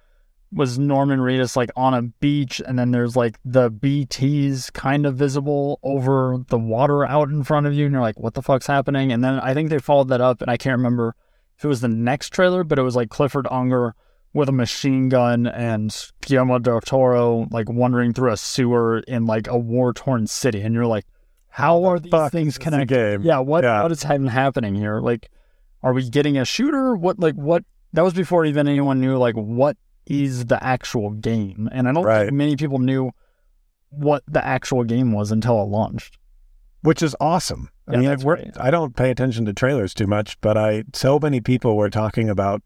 was Norman Reedus like on a beach, and then there's like the BTs kind of visible over the water out in front of you, and you're like, what the fuck's happening? And then I think they followed that up, and I can't remember if it was the next trailer, but it was like Clifford Unger with a machine gun and Guillermo del Toro like wandering through a sewer in like a war torn city, and you're like, how are these things this is a connected? game. Yeah, what Yeah. what is happening here? Like, are we getting a shooter? What like what? That was before even anyone knew like what is the actual game, and I don't Right. think many people knew what the actual game was until it launched. which is awesome. I Yeah, mean, that's we're, great. I don't pay attention to trailers too much, but I so many people were talking about.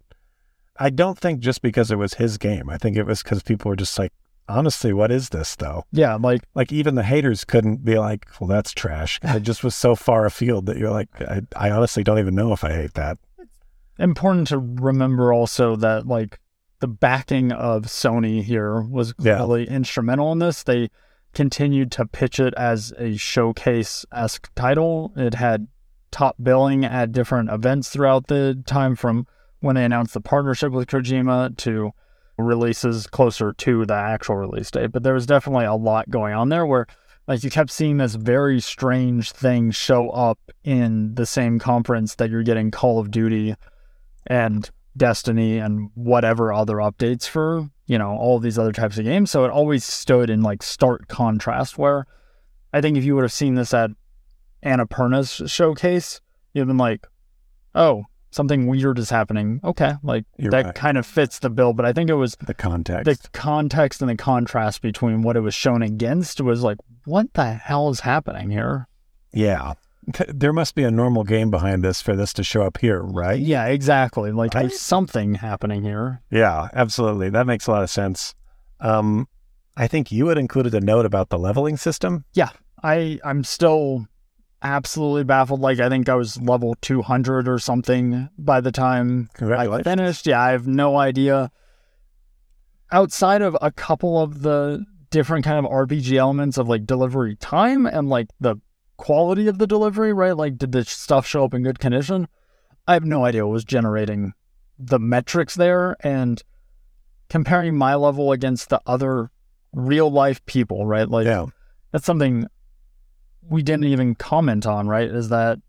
I don't think just because it was his game. I think it was because people were just like, honestly, what is this though? Yeah, like Like even the haters couldn't be like, well, that's trash. It just was so far afield that you're like, I, I honestly don't even know if I hate that. important to remember also that like the backing of Sony here was Yeah. really instrumental in this. They continued to pitch it as a showcase esque title. It had top billing at different events throughout the time from when they announced the partnership with Kojima to releases closer to the actual release date. But there was definitely a lot going on there where like you kept seeing this very strange thing show up in the same conference that you're getting Call of Duty and Destiny and whatever other updates for, you know, all these other types of games. So it always stood in like stark contrast where I think if you would have seen this at Annapurna's showcase, you'd been like, oh, something weird is happening. Okay. Like You're that right. kind of fits the bill. But I think it was The context. the context and the contrast between what it was shown against was like, what the hell is happening here? yeah. Th- There must be a normal game behind this for this to show up here, right? Yeah, exactly. Like Right? there's something happening here. Yeah, absolutely. That makes a lot of sense. Um, I think you had included a note about the leveling system. Yeah, I I'm still absolutely baffled. Like I think I was level 200 or something by the time I finished. Yeah, I have no idea. Outside of a couple of the different kind of RPG elements of like delivery time and like the quality of the delivery, right? Like did the stuff show up in good condition? I have no idea what was generating the metrics there and comparing my level against the other real life people, right? Like yeah. that's something we didn't even comment on, right? Is that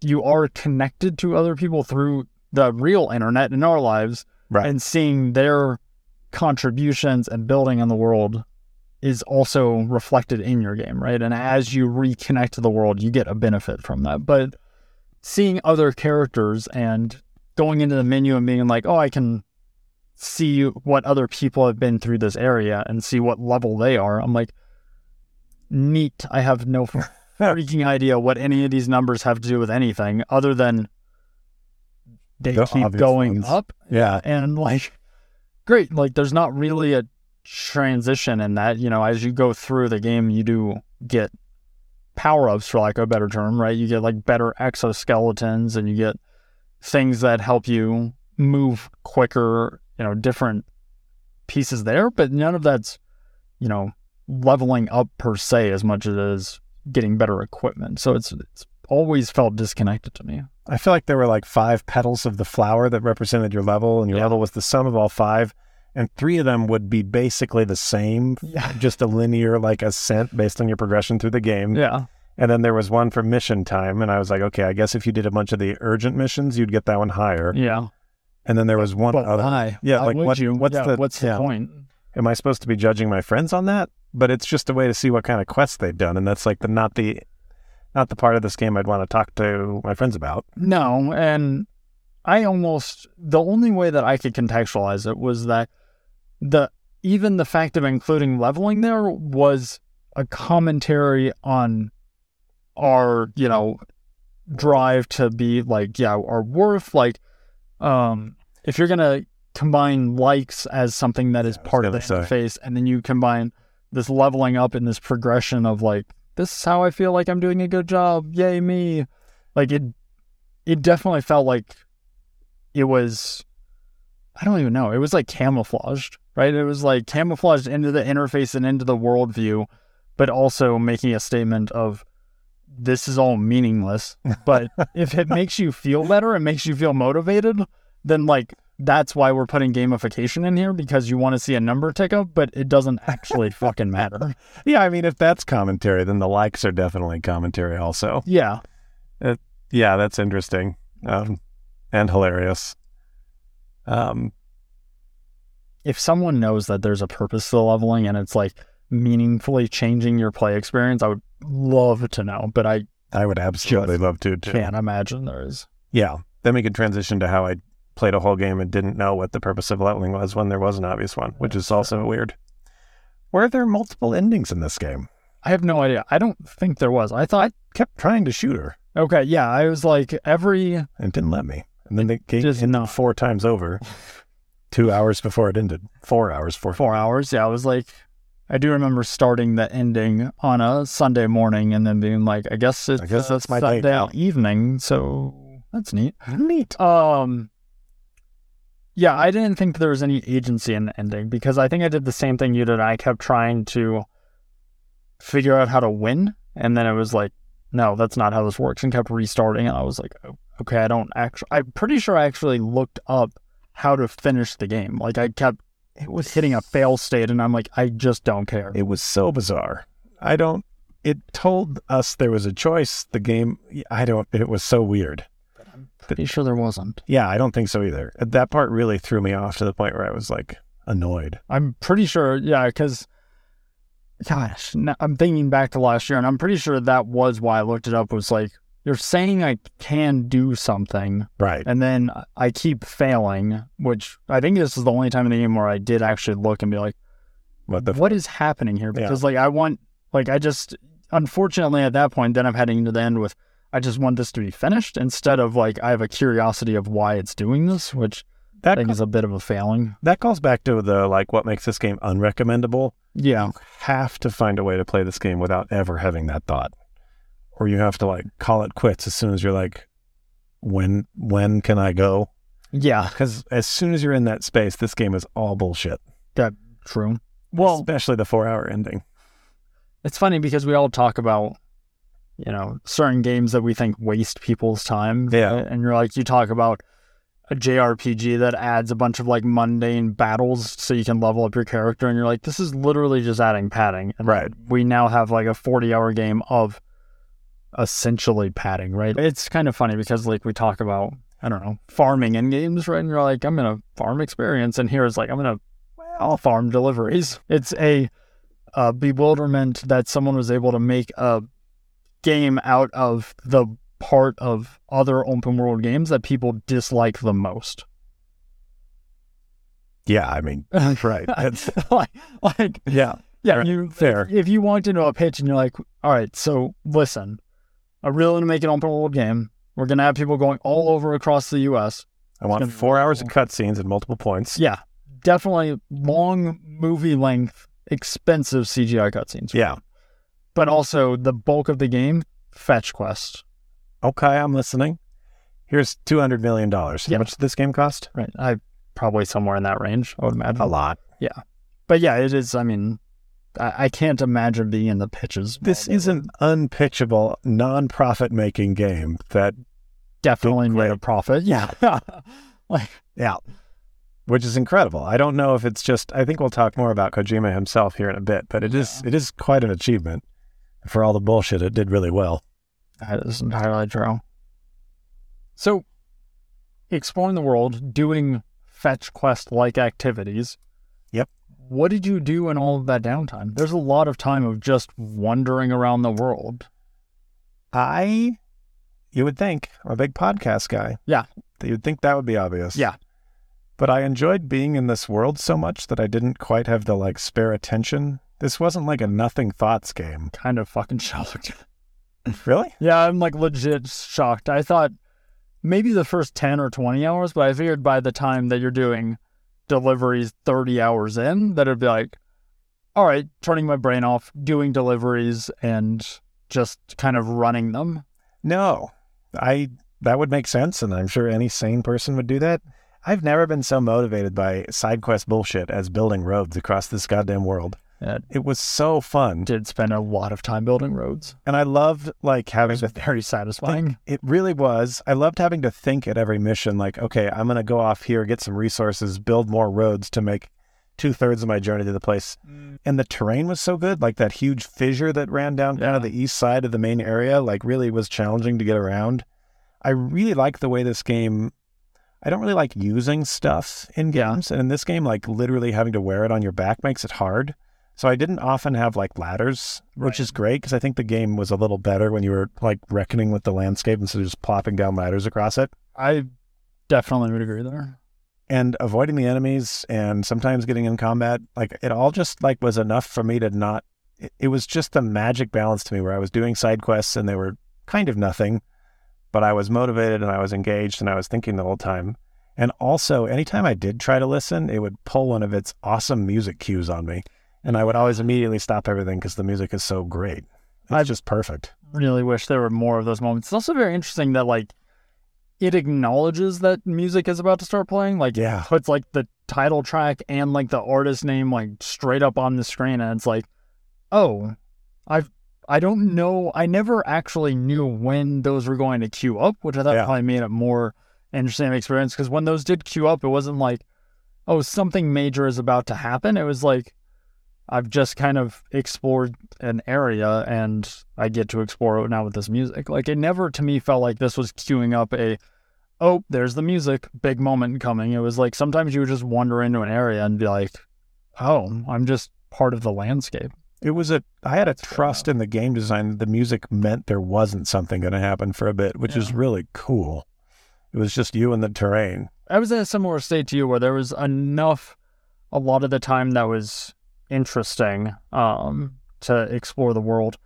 you are connected to other people through the real internet in our lives Right. and seeing their contributions and building on the world is also reflected in your game, right? And as you reconnect to the world, you get a benefit from that. But seeing other characters and going into the menu and being like, oh, I can see what other people have been through this area and see what level they are. I'm like, neat. I have no freaking idea what any of these numbers have to do with anything other than they The keep going ones. up Yeah. and like great like there's not really a transition in that you know as you go through the game you do get power-ups for like a better term right you get like better exoskeletons and you get things that help you move quicker you know different pieces there but none of that's you know leveling up per se as much as it is getting better equipment so it's it's always felt disconnected to me I feel like there were like five petals of the flower that represented your level, and your Yeah. level was the sum of all five. And three of them would be basically the same, yeah just a linear like ascent based on your progression through the game. yeah And then there was one for mission time, and I was like, okay, I guess if you did a bunch of the urgent missions, you'd get that one higher. yeah And then there was one But other. why? Yeah, Why like what- you? what's Yeah, the- what's the point? Am I supposed to be judging my friends on that? But it's just a way to see what kind of quests they've done, and that's like the not the not the part of this game I'd want to talk to my friends about. No, and I almost the only way that I could contextualize it was that the even the fact of including leveling there was a commentary on our, you know, drive to be like, yeah, our worth. Like, um, if you're gonna combine likes as something that is was part of the interface, and then you combine this leveling up and this progression of like, this is how I feel like I'm doing a good job. Yay me! Like it, it definitely felt like it was. I don't even know. It was like camouflaged, right? It was like camouflaged into the interface and into the worldview, but also making a statement of this is all meaningless. But if it makes you feel better and makes you feel motivated, then like that's why we're putting gamification in here because you want to see a number tick up, but it doesn't actually fucking matter. Yeah, I mean, if that's commentary, then the likes are definitely commentary also. Yeah. Yeah, that's interesting um, and hilarious. Um, If someone knows that there's a purpose to the leveling and it's like meaningfully changing your play experience, I would love to know, but I I would absolutely love to. Too. can't imagine there is. Yeah, then we could transition to how I played a whole game and didn't know what the purpose of leveling was when there was an obvious one, which is also weird. Were there multiple endings in this game? I have no idea. I don't think there was. I thought, I Kept trying to shoot her okay, yeah, I was like, every and didn't let me. And then the game Just no. four times over, two hours before it ended. Four hours Four. four hours, yeah, I was like, I do remember starting the ending on a Sunday morning and then being like, I guess it's I guess that's my Sunday evening, so that's neat. Neat. Um, yeah, I didn't think there was any agency in the ending because I think I did the same thing you did. I kept trying to figure out how to win, and then it was like, no, that's not how this works, and kept restarting. And I was like, oh, okay, I don't actually. I'm pretty sure I actually looked up how to finish the game. Like I kept It was hitting a fail state, and I'm like, I just don't care. It was so bizarre. I don't. It told us there was a choice. The game. I don't. It was so weird. But I'm pretty sure there wasn't. Yeah, I don't think so either. That part really threw me off to the point where I was like annoyed. I'm pretty sure, yeah, because, gosh, I'm thinking back to last year, and I'm pretty sure that was why I looked it up. Was like, you're saying I can do something, Right. and then I keep failing, which I think this is the only time in the game where I did actually look and be like, What the? what is happening here? Yeah. Because, like, I want, like, I just, unfortunately, at that point, then I'm heading to the end with, I just want this to be finished instead of like, I have a curiosity of why it's doing this, which I that think is a bit of a failing. that calls back to the like what makes this game unrecommendable. Yeah. Have to find a way to play this game without ever having that thought, or you have to like call it quits as soon as you're like, when when can I go? Yeah. Because as soon as you're in that space, this game is all bullshit. That's true. Well, especially the four hour ending. it's funny because we all talk about, you know, certain games that we think waste people's time. Yeah. And you're like, you talk about a JRPG that adds a bunch of like mundane battles so you can level up your character. And you're like, this is literally just adding padding. And Right. we now have like a 40 hour game of essentially padding, right? It's kind of funny because like we talk about, I don't know, farming in games, right? And you're like, I'm to farm experience. And here it's like, I'm to well, farm deliveries. It's a, a bewilderment that someone was able to make a game out of the part of other open world games that people dislike the most. Yeah, I mean, right. That's, like, like, yeah, yeah, you fair. If you walked into a pitch and you're like, all right, so listen, I really want to make an open world game. We're gonna have people going all over across the U.S. I want four hours of cool. cutscenes at multiple points. Yeah, definitely long movie length, expensive CGI cutscenes. Yeah. but also the bulk of the game fetch quest. Okay, I'm listening. Here's two hundred million dollars. Yeah. How much did this game cost? Right, I probably somewhere in that range. I would imagine A lot. Yeah, but yeah, it is. I mean, I, I can't imagine being in the pitches. This is an unpitchable, non-profit making game that definitely Great. made a profit. Yeah, like Yeah. Which is incredible. I don't know if it's just I think we'll talk more about Kojima himself here in a bit, but it is it is quite an achievement. For all the bullshit, it did really well. that is entirely true. So, exploring the world, doing fetch quest like activities. What did you do in all of that downtime? There's a lot of time of just wandering around the world. I you would think, I'm a big podcast guy. Yeah. You'd think that would be obvious. Yeah. But I enjoyed being in this world so much that I didn't quite have the like spare attention. This wasn't like a nothing thoughts game. Kind of fucking shocked. Really? Yeah, I'm like legit shocked. I thought maybe the first 10 or 20 hours, but I figured by the time that you're doing deliveries 30 hours in, that it'd be like, all right, turning my brain off, doing deliveries and just kind of running them. No. I that would make sense and I'm sure any sane person would do that. I've never been so motivated by side quest bullshit as building roads across this goddamn world. Yeah. It was so fun. Did spend a lot of time building roads. And I loved like It having was to very satisfying. It really was. I loved having to think at every mission, like, okay, I'm going to go off here, get some resources, build more roads to make two thirds of my journey to the place. Mm. And the terrain was so good. Like that huge fissure that ran down kind of the east side of the main area, like, really was challenging to get around. I really like the way this game. I don't really like using stuff in Yeah. games. And in this game, like, literally having to wear it on your back makes it hard. So I didn't often have like ladders, which Right. is great because I think the game was a little better when you were like reckoning with the landscape instead of just plopping down ladders across it I definitely would agree there. and avoiding the enemies and sometimes getting in combat. Like it all just like was enough for me to not. It, it was just the magic balance to me where I was doing side quests and they were kind of nothing, but I was motivated and I was engaged and I was thinking the whole time. And also, anytime I did try to listen, it would pull one of its awesome music cues on me. And I would always immediately stop everything because the music is so great. It's I've- just perfect. really wish there were more of those moments. It's also very interesting that like it acknowledges that music is about to start playing. Like Yeah. puts like the title track and like the artist name like straight up on the screen and it's like, oh, I've I don't know I never actually knew when those were going to queue up, which I thought Yeah. probably made it more interesting experience because when those did queue up, it wasn't like, oh, something major is about to happen. It was like I've just kind of explored an area and I get to explore it now with this music. Like it never to me felt like this was queuing up a oh, there's the music, big moment coming. It was like sometimes you would just wander into an area and be like, oh, I'm just part of the landscape. It was a. I had a trust in the game design. that The music meant there wasn't something going to happen for a bit, which is really cool. It was just you and the terrain. I was in a similar state to you where there was enough a lot of the time that was interesting um, to explore the world.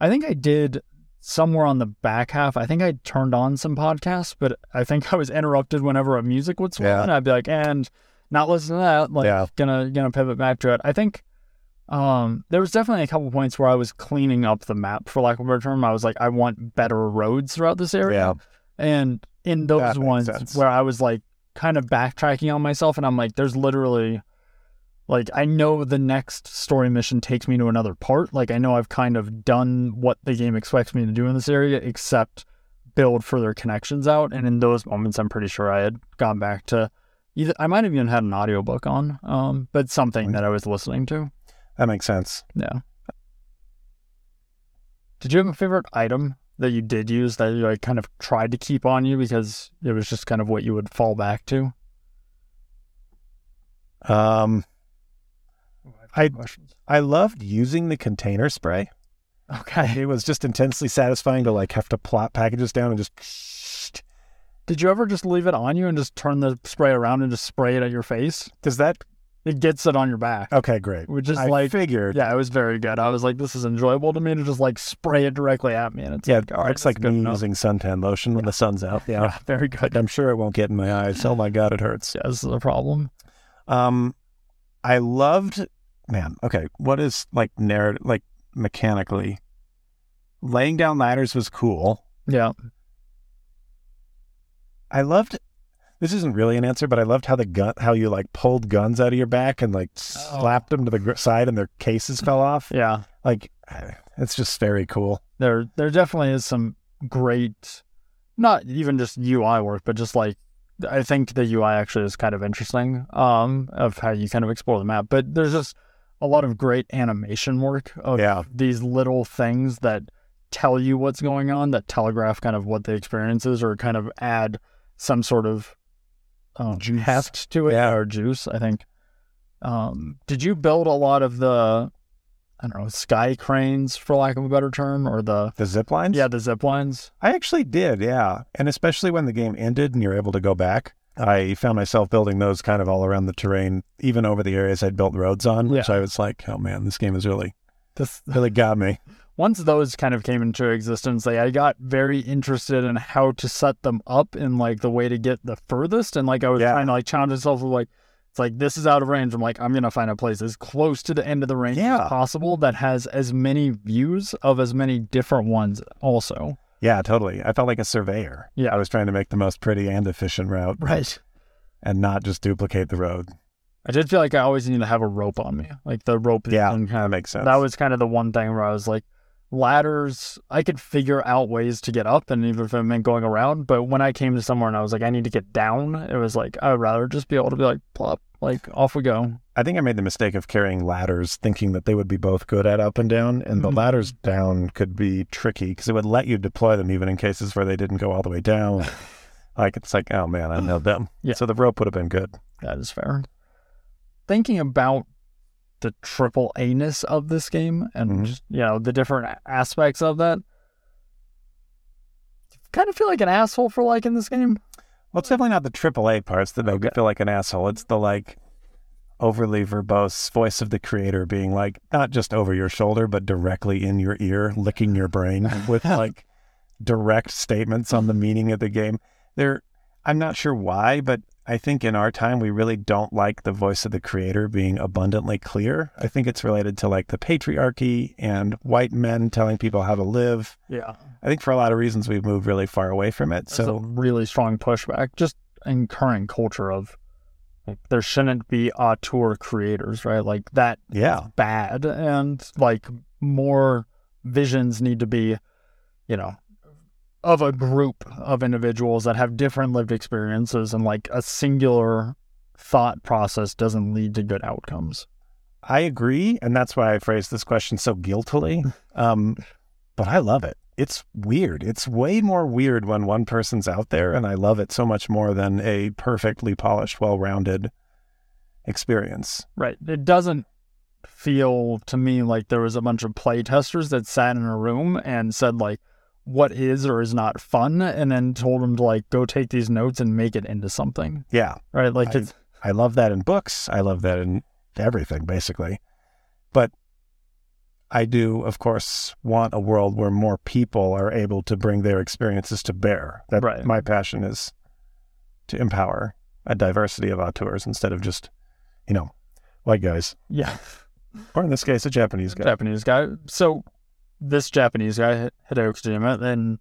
I think I did somewhere on the back half. I think I turned on some podcasts, but I think I was interrupted whenever a music would swell, Yeah. and I'd be like, and not listen to that. Like, Yeah. gonna gonna pivot back to it. I think um, there was definitely a couple points where I was cleaning up the map, for lack of a better term. I was like, I want better roads throughout this area. Yeah. And in those ones sense. where I was like kind of backtracking on myself and I'm like, there's literally like I know the next story mission takes me to another part. Like I know I've kind of done what the game expects me to do in this area, except build further connections out. And in those moments I'm pretty sure I had gone back to either I might have even had an audiobook on, um, but something that I was listening to. That makes sense. Yeah. Did you have a favorite item that you did use that you like kind of tried to keep on you because it was just kind of what you would fall back to? Um, I- questions. I loved using the container spray. Okay. It was just intensely satisfying to like have to plop packages down and just. Did you ever just leave it on you and just turn the spray around and just spray it at your face? Does that it gets it on your back, Okay, great. which is I like figured. yeah, it was very good. I was like, this is enjoyable to me to just like spray it directly at me, and it's Yeah, like, right, looks like me using suntan lotion when the sun's out. Yeah. Yeah, very good. I'm sure it won't get in my eyes. Oh my god, it hurts. Yeah, this is a problem. Um, I loved, man. Okay, what is like narrative, like mechanically, laying down ladders was cool. Yeah, I loved. This isn't really an answer, but I loved how the gun, how you like pulled guns out of your back and like slapped them to the gr- side, and their cases fell off. yeah. Like, it's just very cool. There, there definitely is some great, not even just UI work, but just like I think the UI actually is kind of interesting. Um, of how you kind of explore the map, but there's just a lot of great animation work of Yeah. these little things that tell you what's going on, that telegraph kind of what the experience is, or kind of add some sort of um, Juice. heft to it Yeah. or juice. I think. Um, did you build a lot of the, I don't know, sky cranes for lack of a better term, or the The zip lines. yeah the zip lines? I actually did, yeah. And especially when the game ended and you're able to go back, I found myself building those kind of all around the terrain, even over the areas I'd built roads on. Yeah. So I was like, oh man, this game is really, This really got me. once those kind of came into existence, like I got very interested in how to set them up in like the way to get the furthest. And like I was Yeah. trying to like challenge myself with like it's like this is out of range. I'm like, I'm gonna find a place as close to the end of the range Yeah. as possible that has as many views of as many different ones also. Yeah, totally. I felt like a surveyor. Yeah. I was trying to make the most pretty and efficient route Right. and not just duplicate the road. I did feel like I always need to have a rope on me. Like the rope Yeah, kind That of makes sense. That was kind of the one thing where I was like, ladders, I could figure out ways to get up, and even if it meant going around. But when I came to somewhere and I was like, I need to get down, it was like, I would rather just be able to be like, plop, like, off we go. I think I made the mistake of carrying ladders, thinking that they would be both good at up and down, and the Mhm. ladders down could be tricky because it would let you deploy them even in cases where they didn't go all the way down. like it's like, oh man, I know them. Yeah. So the rope would have been good. That is fair. Thinking about the triple A ness of this game and, Mhm. you know, the different aspects of that, kind of feel like an asshole for liking this game. Well, it's definitely not the AAA parts that make me feel like an asshole. It's the like overly verbose voice of the creator being like not just over your shoulder, but directly in your ear, licking your brain with like direct statements on the meaning of the game. There, I'm not sure why, but I think in our time we really don't like the voice of the creator being abundantly clear. I think it's related to like the patriarchy and white men telling people how to live. Yeah. I think for a lot of reasons we've moved really far away from it. That's So really strong pushback, just in current culture of like, there shouldn't be auteur creators, right? Like that yeah, bad, and like more visions need to be, you know, of a group of individuals that have different lived experiences, and like a singular thought process doesn't lead to good outcomes. I agree, and that's why I phrased this question so guiltily. Um, but I love it. It's weird. It's way more weird when one person's out there, and I love it so much more than a perfectly polished, well-rounded experience. Right. It doesn't feel to me like there was a bunch of play testers that sat in a room and said like what is or is not fun and then told them to like go take these notes and make it into something. Yeah, Right? Like I- I love that in books. I love that in everything, basically. But I do, of course, want a world where more people are able to bring their experiences to bear. That Right. my passion is to empower a diversity of auteurs instead of just, you know, white guys, yeah, or in this case, a Japanese guy. Japanese guy. So this Japanese guy, Hideo Kojima, then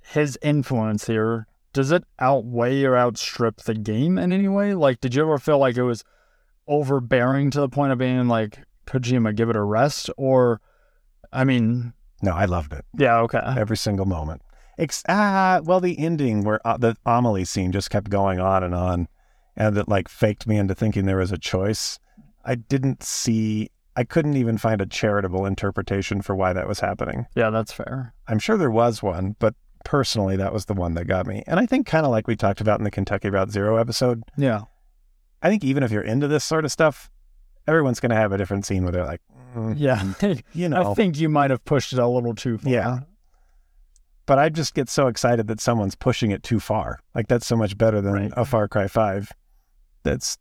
his influence here, does it outweigh or outstrip the game in any way? Like, did you ever feel like it was overbearing to the point of being like, Kojima, give it a rest? Or, I mean, No, I loved it yeah, okay. every single moment. Ex- ah, well, the ending where uh, the Amelie scene just kept going on and on, and it like faked me into thinking there was a choice. I didn't see. I couldn't even find a charitable interpretation for why that was happening. Yeah, that's fair. I'm sure there was one, but personally, that was the one that got me. And I think, kind of like we talked about in the Kentucky Route Zero episode, Yeah. I think even if you're into this sort of stuff, everyone's going to have a different scene where they're like, mm, Yeah. you know, I think you might have pushed it a little too far. Yeah. but I just get so excited that someone's pushing it too far. Like that's so much better than Right. a Far Cry Five. That's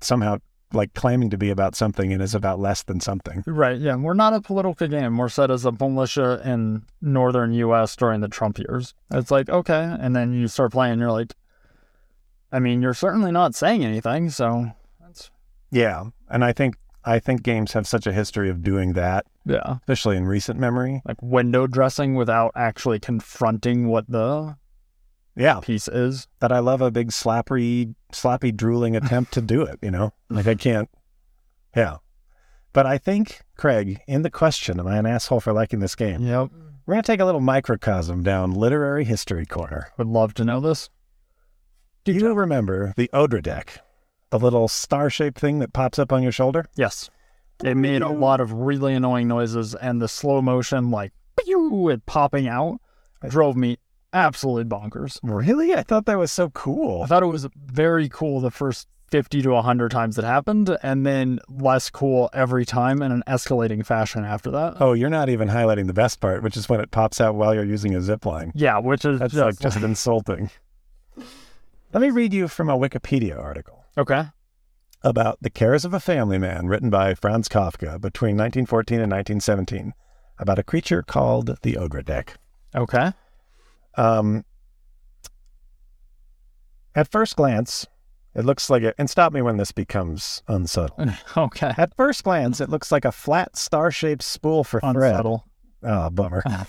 somehow like claiming to be about something and is about less than something. Right. Yeah. We're not a political game. We're set as a militia in northern U.S. during the Trump years. It's like, okay. And then you start playing, you're like, I mean, you're certainly not saying anything. So that's, Yeah, and I think I think games have such a history of doing that, yeah. especially in recent memory. Like window dressing without actually confronting what the Yeah, piece is. that I love a big slappy, slappy, drooling attempt to do it. You know, like I can't. Yeah, but I think Craig, in the question, am I an asshole for liking this game? Yep. We're gonna take a little microcosm down literary history corner. Would love to know this. Do you remember the Odradek, the little star-shaped thing that pops up on your shoulder? Yes. It made a lot of really annoying noises, and the slow motion, like, pew, it popping out, drove me absolutely bonkers. Really? I thought that was so cool. I thought it was very cool the first 50 to 100 times it happened, and then less cool every time in an escalating fashion after that. Oh, you're not even highlighting the best part, which is when it pops out while you're using a zip line. Yeah, which is That's just, like just insulting. Let me read you from a Wikipedia article okay. about The Cares of a Family Man, written by Franz Kafka between 1914 and 1917, about a creature called the Odradek. Okay. Um, at first glance, it looks like it, and stop me when this becomes unsubtle. Okay. At first glance, it looks like a flat star-shaped spool for thread. Unsubtle. Oh, bummer.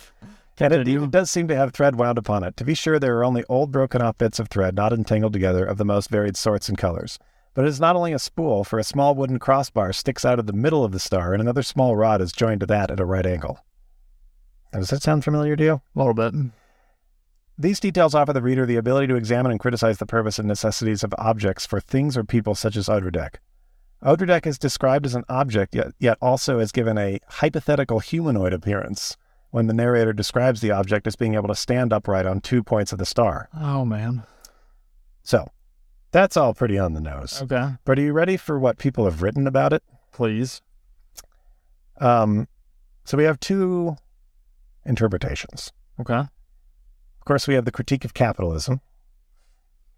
And it, it does seem to have thread wound upon it. To be sure, there are only old, broken off bits of thread, not entangled together, of the most varied sorts and colors. But it is not only a spool, for a small wooden crossbar sticks out of the middle of the star, and another small rod is joined to that at a right angle. Now, does that sound familiar to you? A little bit. These details offer the reader the ability to examine and criticize the purpose and necessities of objects for things or people such as Odradek. Odradek is described as an object, yet, yet also is given a hypothetical humanoid appearance when the narrator describes the object as being able to stand upright on two points of the star. Oh, man. So, that's all pretty on the nose. Okay. But are you ready for what people have written about it? Please. Um, so we have two interpretations. Okay. Of course, we have the critique of capitalism,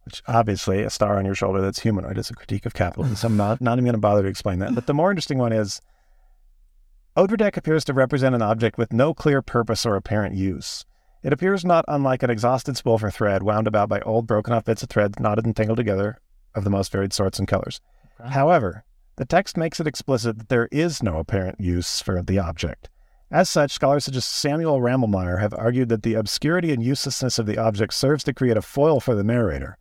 which obviously a star on your shoulder that's humanoid is a critique of capitalism. I'm not, not even going to bother to explain that. But the more interesting one is Odradek appears to represent an object with no clear purpose or apparent use. It appears not unlike an exhausted spool for thread wound about by old broken off bits of thread knotted and tangled together of the most varied sorts and colors. Okay. However, the text makes it explicit that there is no apparent use for the object. As such, scholars such as Samuel Ramelmeyer have argued that the obscurity and uselessness of the object serves to create a foil for the narrator.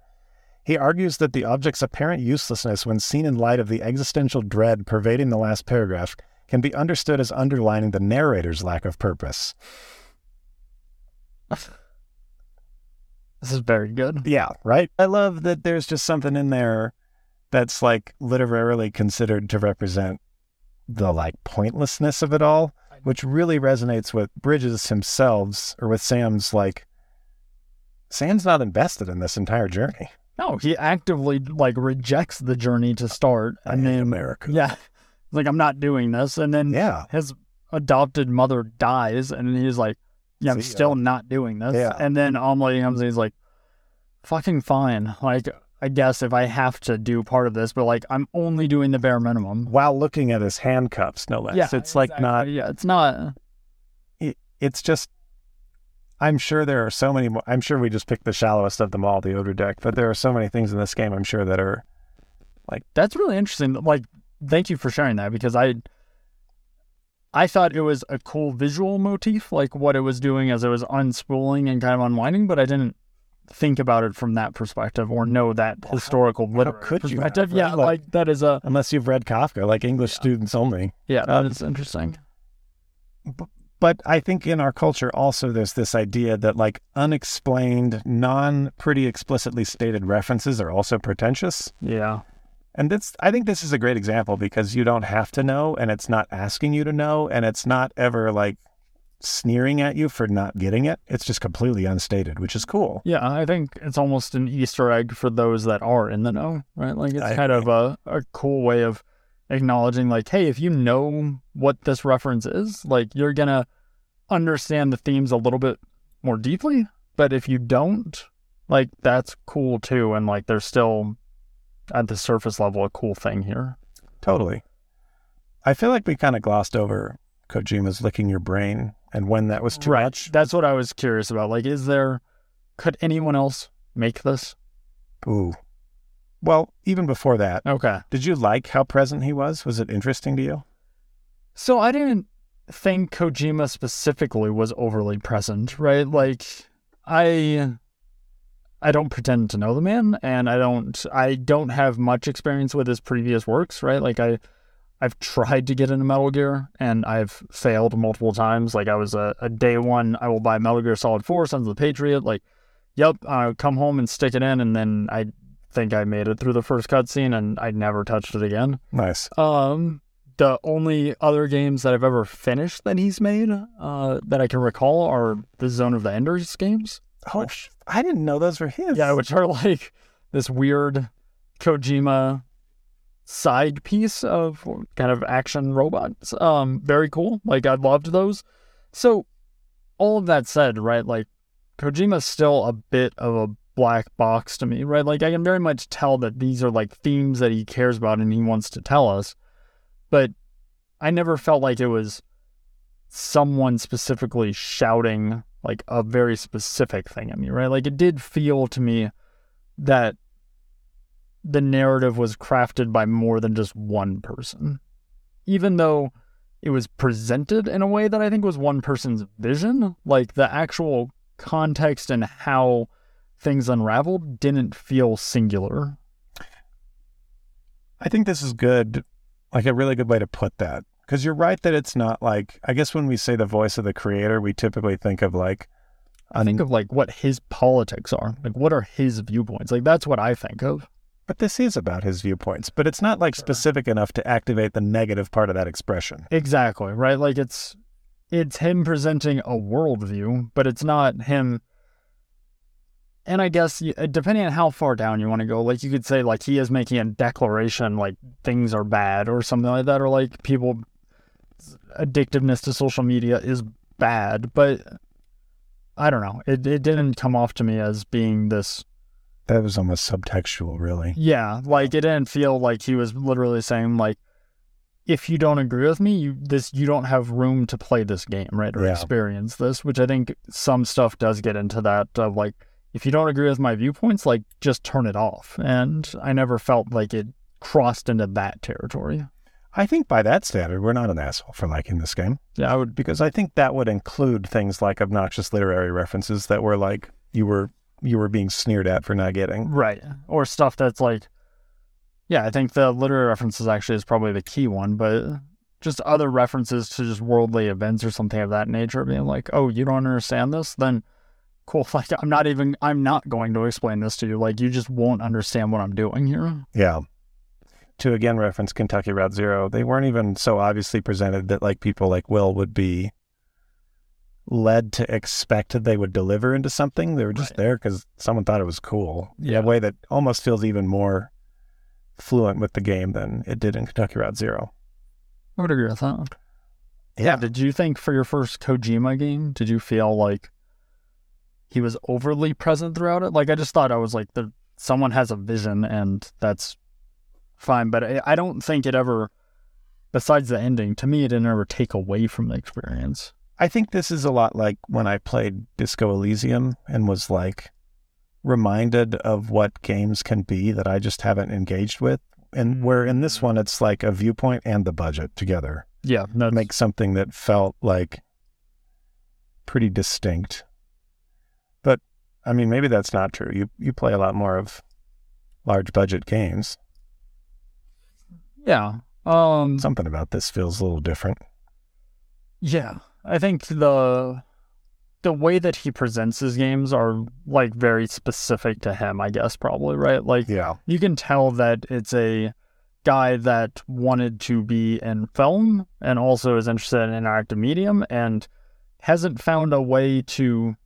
He argues that the object's apparent uselessness, when seen in light of the existential dread pervading the last paragraph, can be understood as underlining the narrator's lack of purpose. This is very good. Yeah, right? I love that there's just something in there that's like literarily considered to represent the like pointlessness of it all, which really resonates with Bridges himself or with Sam's like Sam's not invested in this entire journey. No, he actively like rejects the journey to start, and then America. yeah, like I'm not doing this, and then Yeah. his adopted mother dies, and he's like, "Yeah, I'm See ya. still not doing this." Yeah. And then Amelie comes, and he's like, "Fucking fine." Like, I guess if I have to do part of this, but like, I'm only doing the bare minimum. While looking at his handcuffs, no less. Yeah, it's like not. Yeah, it's not. it, it's just I'm sure there are so many more I'm sure we just picked the shallowest of them all, the Odradek, but there are so many things in this game I'm sure that are like That's really interesting. Like, thank you for sharing that because I, I thought it was a cool visual motif, like what it was doing as it was unspooling and kind of unwinding, but I didn't think about it from that perspective or know that historical literary could you have, perspective. right? Yeah, Like- like that is a unless you've read Kafka, like English students only. yeah, Uh, that is interesting. But I think in our culture also there's this idea that like unexplained, non pretty explicitly stated references are also pretentious. Yeah, And this, I think this is a great example because you don't have to know, and it's not asking you to know, and it's not ever like sneering at you for not getting it. It's just completely unstated, which is cool. yeah. I think it's almost an Easter egg for those that are in the know, right? Like it's I kind of a, a cool way of acknowledging, like, hey, if you know what this reference is, like you're gonna understand the themes a little bit more deeply. But if you don't, like that's cool too, and like there's still at the surface level a cool thing here. Totally. I feel like we kind of glossed over Kojima's licking your brain and when that was too right. much. That's what I was curious about. Like, is there, could anyone else make this? Ooh. Well, even before that, Okay. did you like how present he was? Was it interesting to you? So I didn't think Kojima specifically was overly present, right? Like I I don't pretend to know the man and I don't I don't have much experience with his previous works, right? Like I I've tried to get into Metal Gear and I've failed multiple times. Like I was a, a day one, I will buy Metal Gear Solid 4, Sons of the Patriot, like yep, I'll come home and stick it in and then I think I made it through the first cutscene and I never touched it again. Nice. Um, the only other games that I've ever finished that he's made, uh, that I can recall are the Zone of the Enders games. Oh, sh- I didn't know those were his. Yeah, which are like this weird Kojima side piece of kind of action robots. Um, very cool. Like I loved those. So all of that said, right, like Kojima's still a bit of a black box to me, right? Like I can very much tell that these are like themes that he cares about and he wants to tell us. But I never felt like it was someone specifically shouting like a very specific thing at me, right? Like it did feel to me that the narrative was crafted by more than just one person. Even though it was presented in a way that I think was one person's vision, like the actual context and how things unraveled didn't feel singular. I think this is good, like a really good way to put that. Because you're right that it's not like, I guess when we say the voice of the creator, we typically think of like, I think of like what his politics are. Like what are his viewpoints? Like that's what I think of. But this is about his viewpoints, but it's not like specific enough to activate the negative part of that expression. Exactly, right? Like it's it's him presenting a worldview, but it's not him and I guess uh, depending on how far down you want to go, like you could say like he is making a declaration like things are bad or something like that or like people addictiveness to social media is bad, but I don't know. It it didn't come off to me as being this That was almost subtextual, really. Yeah, like it didn't feel like he was literally saying like, if you don't agree with me, you this you don't have room to play this game, right, or Yeah. experience this. Which I think some stuff does get into that of like, if you don't agree with my viewpoints, like just turn it off. And I never felt like it crossed into that territory. I think by that standard, we're not an asshole for liking this game Yeah, I would. because I think that would include things like obnoxious literary references that were like you were you were being sneered at for not getting. Right. Or stuff that's like, yeah, I think the literary references actually is probably the key one, but just other references to just worldly events or something of that nature, being like, oh, you don't understand this? Then cool. Like, I'm not even, I'm not going to explain this to you. Like, you just won't understand what I'm doing here. Yeah. To again reference Kentucky Route Zero, they weren't even so obviously presented that like people like Will would be led to expect that they would deliver into something. They were just Right. there because someone thought it was cool. Yeah. In a way that almost feels even more fluent with the game than it did in Kentucky Route Zero. I would agree with that. Yeah. Did you think for your first Kojima game, did you feel like he was overly present throughout it? Like, I just thought I was like, the, someone has a vision and that's fine. But I, I don't think it ever, besides the ending, to me, it didn't ever take away from the experience. I think this is a lot like when I played Disco Elysium and was like reminded of what games can be that I just haven't engaged with. And where in this one, it's like a viewpoint and the budget together Yeah, no, make something that felt like pretty distinct. But I mean, maybe that's not true. You you play a lot more of large budget games. yeah. Um, Something about this feels a little different. Yeah, I think the the way that he presents his games are like very specific to him. I guess probably right. Like Yeah. you can tell that it's a guy that wanted to be in film and also is interested in interactive medium and hasn't found a way to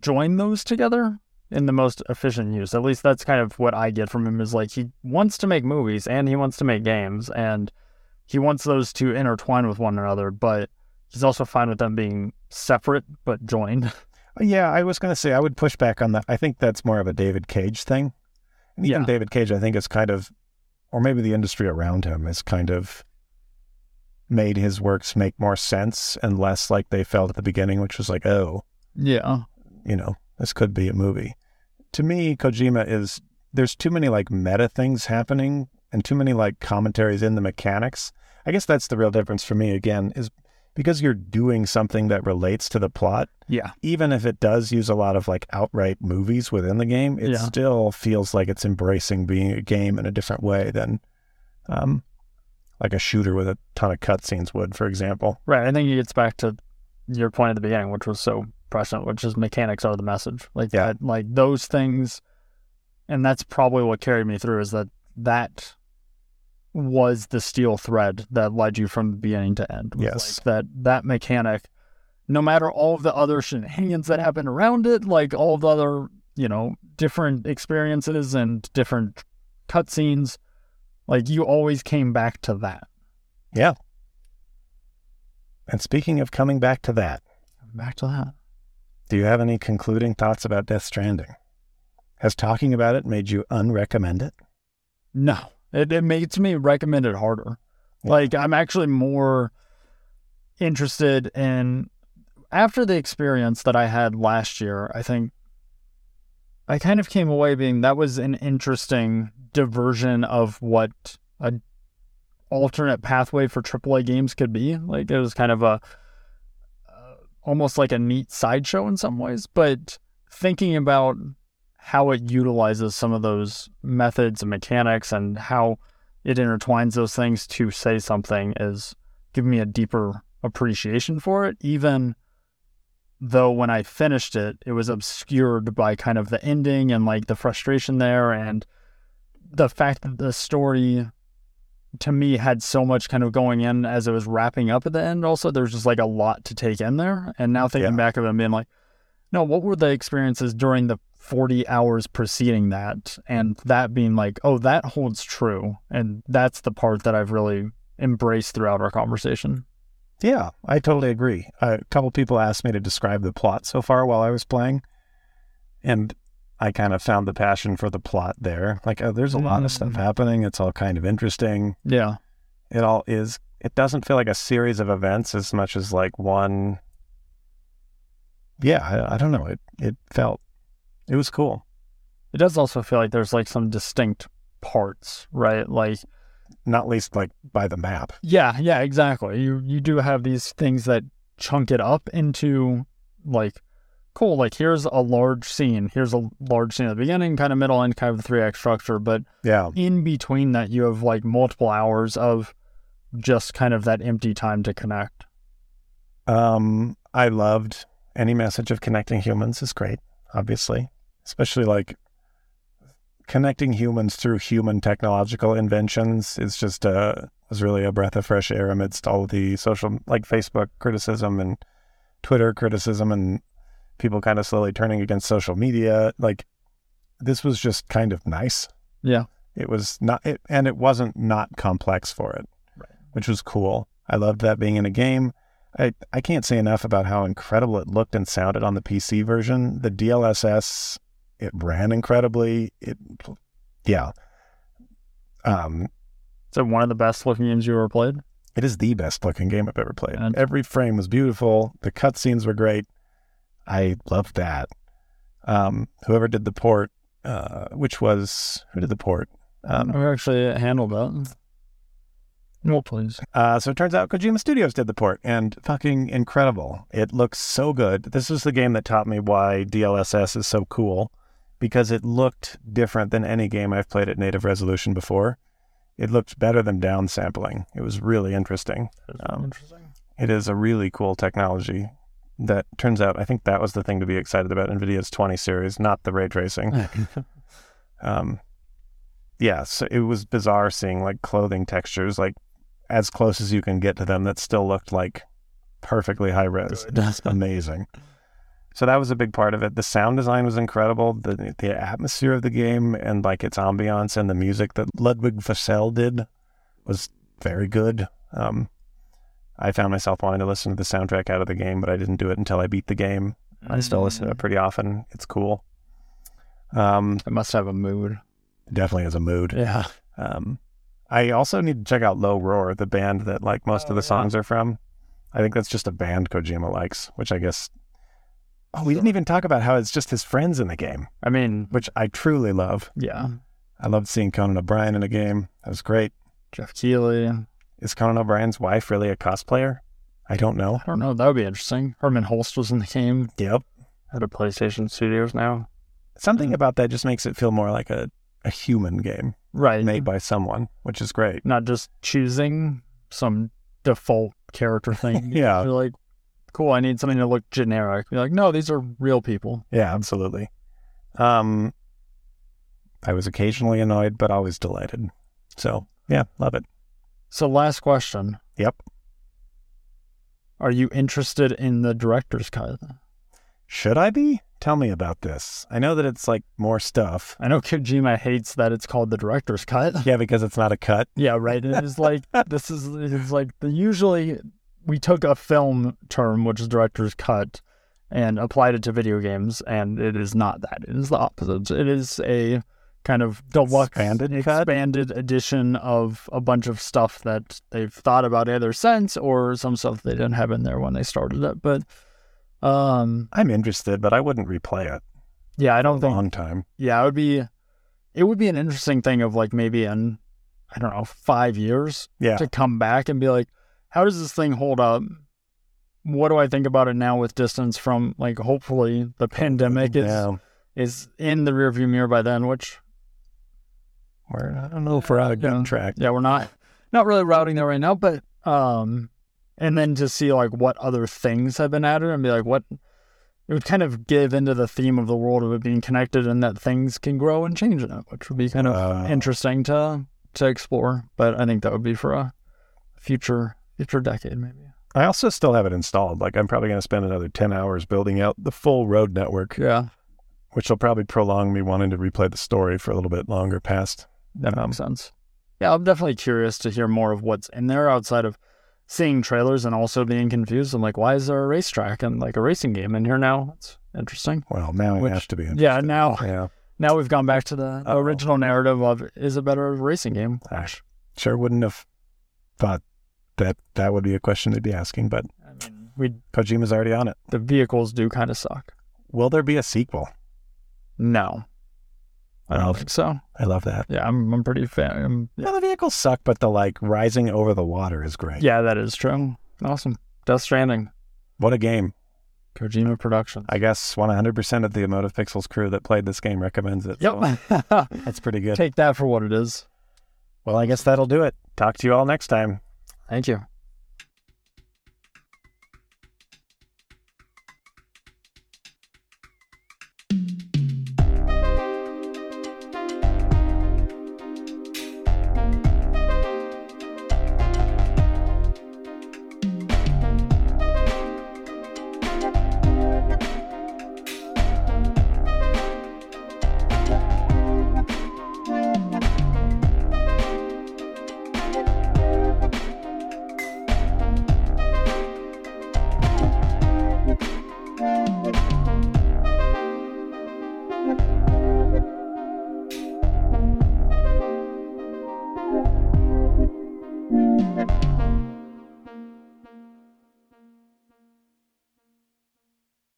join those together in the most efficient use. At least that's kind of what I get from him is like he wants to make movies and he wants to make games and he wants those to intertwine with one another, but he's also fine with them being separate but joined. Yeah, I was going to say I would push back on that. I think that's more of a David Cage thing. And even Yeah. David Cage, I think, is kind of or maybe the industry around him has kind of made his works make more sense and less like they felt at the beginning, which was like, oh, Yeah. you know, this could be a movie. To me, Kojima is there's too many like meta things happening and too many like commentaries in the mechanics. I guess that's the real difference for me again is because you're doing something that relates to the plot, Yeah. even if it does use a lot of like outright movies within the game, it Yeah. still feels like it's embracing being a game in a different way than um like a shooter with a ton of cutscenes would, for example. Right. I think it gets back to your point at the beginning, which was so prescient, which is mechanics are the message. Like Yeah. that, like those things, and that's probably what carried me through. Is that that was the steel thread that led you from beginning to end. Yes. like that that mechanic, no matter all of the other shenanigans that happen around it, like all of the other you know different experiences and different cutscenes, like you always came back to that. Yeah. And speaking of coming back to that, Back to that. Do you have any concluding thoughts about Death Stranding? Has talking about it made you unrecommend it? No, it, it makes me recommend it harder. Like I'm actually more interested in after the experience that I had last year. I think I kind of came away being that was an interesting diversion of what a alternate pathway for AAA games could be. Like it was kind of a uh, almost like a neat sideshow in some ways, but thinking about how it utilizes some of those methods and mechanics and how it intertwines those things to say something is giving me a deeper appreciation for it, even though when I finished it, it was obscured by kind of the ending and like the frustration there and the fact that the story to me had so much kind of going in as it was wrapping up at the end. Also, there's just like a lot to take in there. And now thinking Yeah. back of it and being like, no, what were the experiences during the 40 hours preceding that? And that being like, oh, that holds true. And that's the part that I've really embraced throughout our conversation. Yeah, I totally agree. A couple people asked me to describe the plot so far while I was playing, and I kind of found the passion for the plot there. Like, oh, there's a lot of stuff Mm. happening. It's all kind of interesting. Yeah. It all is. It doesn't feel like a series of events as much as like one. Yeah, I, I don't know. It it felt it was cool. It does also feel like there's like some distinct parts, right? Like, Not least like by the map. yeah, yeah, exactly. You you do have these things that chunk it up into like cool, like here's a large scene, here's a large scene at the beginning, kind of middle end, kind of the three act structure, but Yeah, in between that you have like multiple hours of just kind of that empty time to connect. Um, I loved any message of connecting humans is great, obviously, especially like connecting humans through human technological inventions is just uh was really a breath of fresh air amidst all the social like Facebook criticism and Twitter criticism and people kind of slowly turning against social media. Like this was just kind of nice. Yeah. It was not, it, and it wasn't not complex for it, Right. which was cool. I loved that being in a game. I, I can't say enough about how incredible it looked and sounded on the PC version. The DLSS, it ran incredibly. It, yeah. Um, So one of the best looking games you ever played? it is the best looking game I've ever played. And- Every frame was beautiful. The cutscenes were great. I loved that. Um, whoever did the port, uh, which was who did the port? Um, We actually handled that. No, please. Uh, so it turns out Kojima Studios did the port, and fucking incredible. It looks so good. This is the game that taught me why DLSS is so cool, because it looked different than any game I've played at native resolution before. It looked better than downsampling. It was really interesting. Um, interesting. It is a really cool technology that turns out, I think that was the thing to be excited about NVIDIA's 20 series, not the ray tracing. Um, yeah, so it was bizarre seeing like clothing textures, like as close as you can get to them, that still looked like perfectly high res. Amazing. So that was a big part of it. The sound design was incredible. The the atmosphere of the game and like its ambiance and the music that Ludvig Forssell did was very good. Um, I found myself wanting to listen to the soundtrack out of the game, but I didn't do it until I beat the game. I still listen to it pretty often. It's cool. Um, It must have a mood. definitely has a mood. Yeah. Um, I also need to check out Low Roar, the band that like most Oh, of the yeah. songs are from. I think that's just a band Kojima likes, which I guess. Oh, we didn't even talk about how it's just his friends in the game, I mean, which I truly love. yeah, I loved seeing Conan O'Brien in a game. That was great. Geoff Keighley. Is Conan O'Brien's wife really a cosplayer? I don't know. I don't know. That would be interesting. Hermen Hulst was in the game. Yep. At a PlayStation Studios now. Something about that just makes it feel more like a, a human game Right. made by someone, which is great. Not just choosing some default character thing. Yeah. You're like, cool, I need something to look generic. You're like, no, these are real people. Yeah, absolutely. Um, I was occasionally annoyed, but always delighted. So yeah, love it. So, last question Yep. Are you interested in the director's cut? Should I be? Tell me about this. I know that it's like more stuff. I know Kojima hates that it's called the director's cut. Yeah, because it's not a cut. Yeah, right. It is like this is it's like the usually we took a film term, which is director's cut, and applied it to video games, and it is not that. It is the opposite. It is a kind of deluxe Expanded cut? expanded edition of a bunch of stuff that they've thought about either since or some stuff they didn't have in there when they started it. But um I'm interested, but I wouldn't replay it. yeah, I don't A think long time. yeah, it would be it would be an interesting thing of like maybe in I don't know, five years Yeah. to come back and be like, how does this thing hold up? What do I think about it now with distance from like hopefully the pandemic is Yeah. is in the rearview mirror by then, which We're, I don't know if we're out of Yeah. track. yeah, we're not not really routing there right now, but um and then to see like what other things have been added and be like what it would kind of give into the theme of the world of it being connected and that things can grow and change in it, which would be kind of Uh, interesting to to explore. But I think that would be for a future future decade maybe. I also still have it installed. Like I'm probably going to spend another 10 hours building out the full road network, Yeah, which will probably prolong me wanting to replay the story for a little bit longer past. that Um, makes sense. Yeah, I'm definitely curious to hear more of what's in there outside of seeing trailers and also being confused. I'm like, why is there a racetrack and like a racing game in here now? It's interesting. Well, now Which- it has to be. Yeah, now Yeah. now we've gone back to the, the Uh-oh. original narrative of is a better racing game. Gosh, sure wouldn't have thought that that would be a question they'd be asking, but I mean, we Kojima's already on it. the vehicles do kind of suck. Will there be a sequel? No, I don't Well, think so. I love that. Yeah, I'm I'm pretty fan. I'm, Yeah, the vehicles suck, but the like rising over the water is great. yeah, that is true. Awesome. Death Stranding, What a game. Kojima Productions. I guess 100% of the Emotive Pixels crew that played this game recommends it. so Yep. that's pretty good. Take that for what it is. Well, I guess that'll do it. Talk to you all next time. Thank you.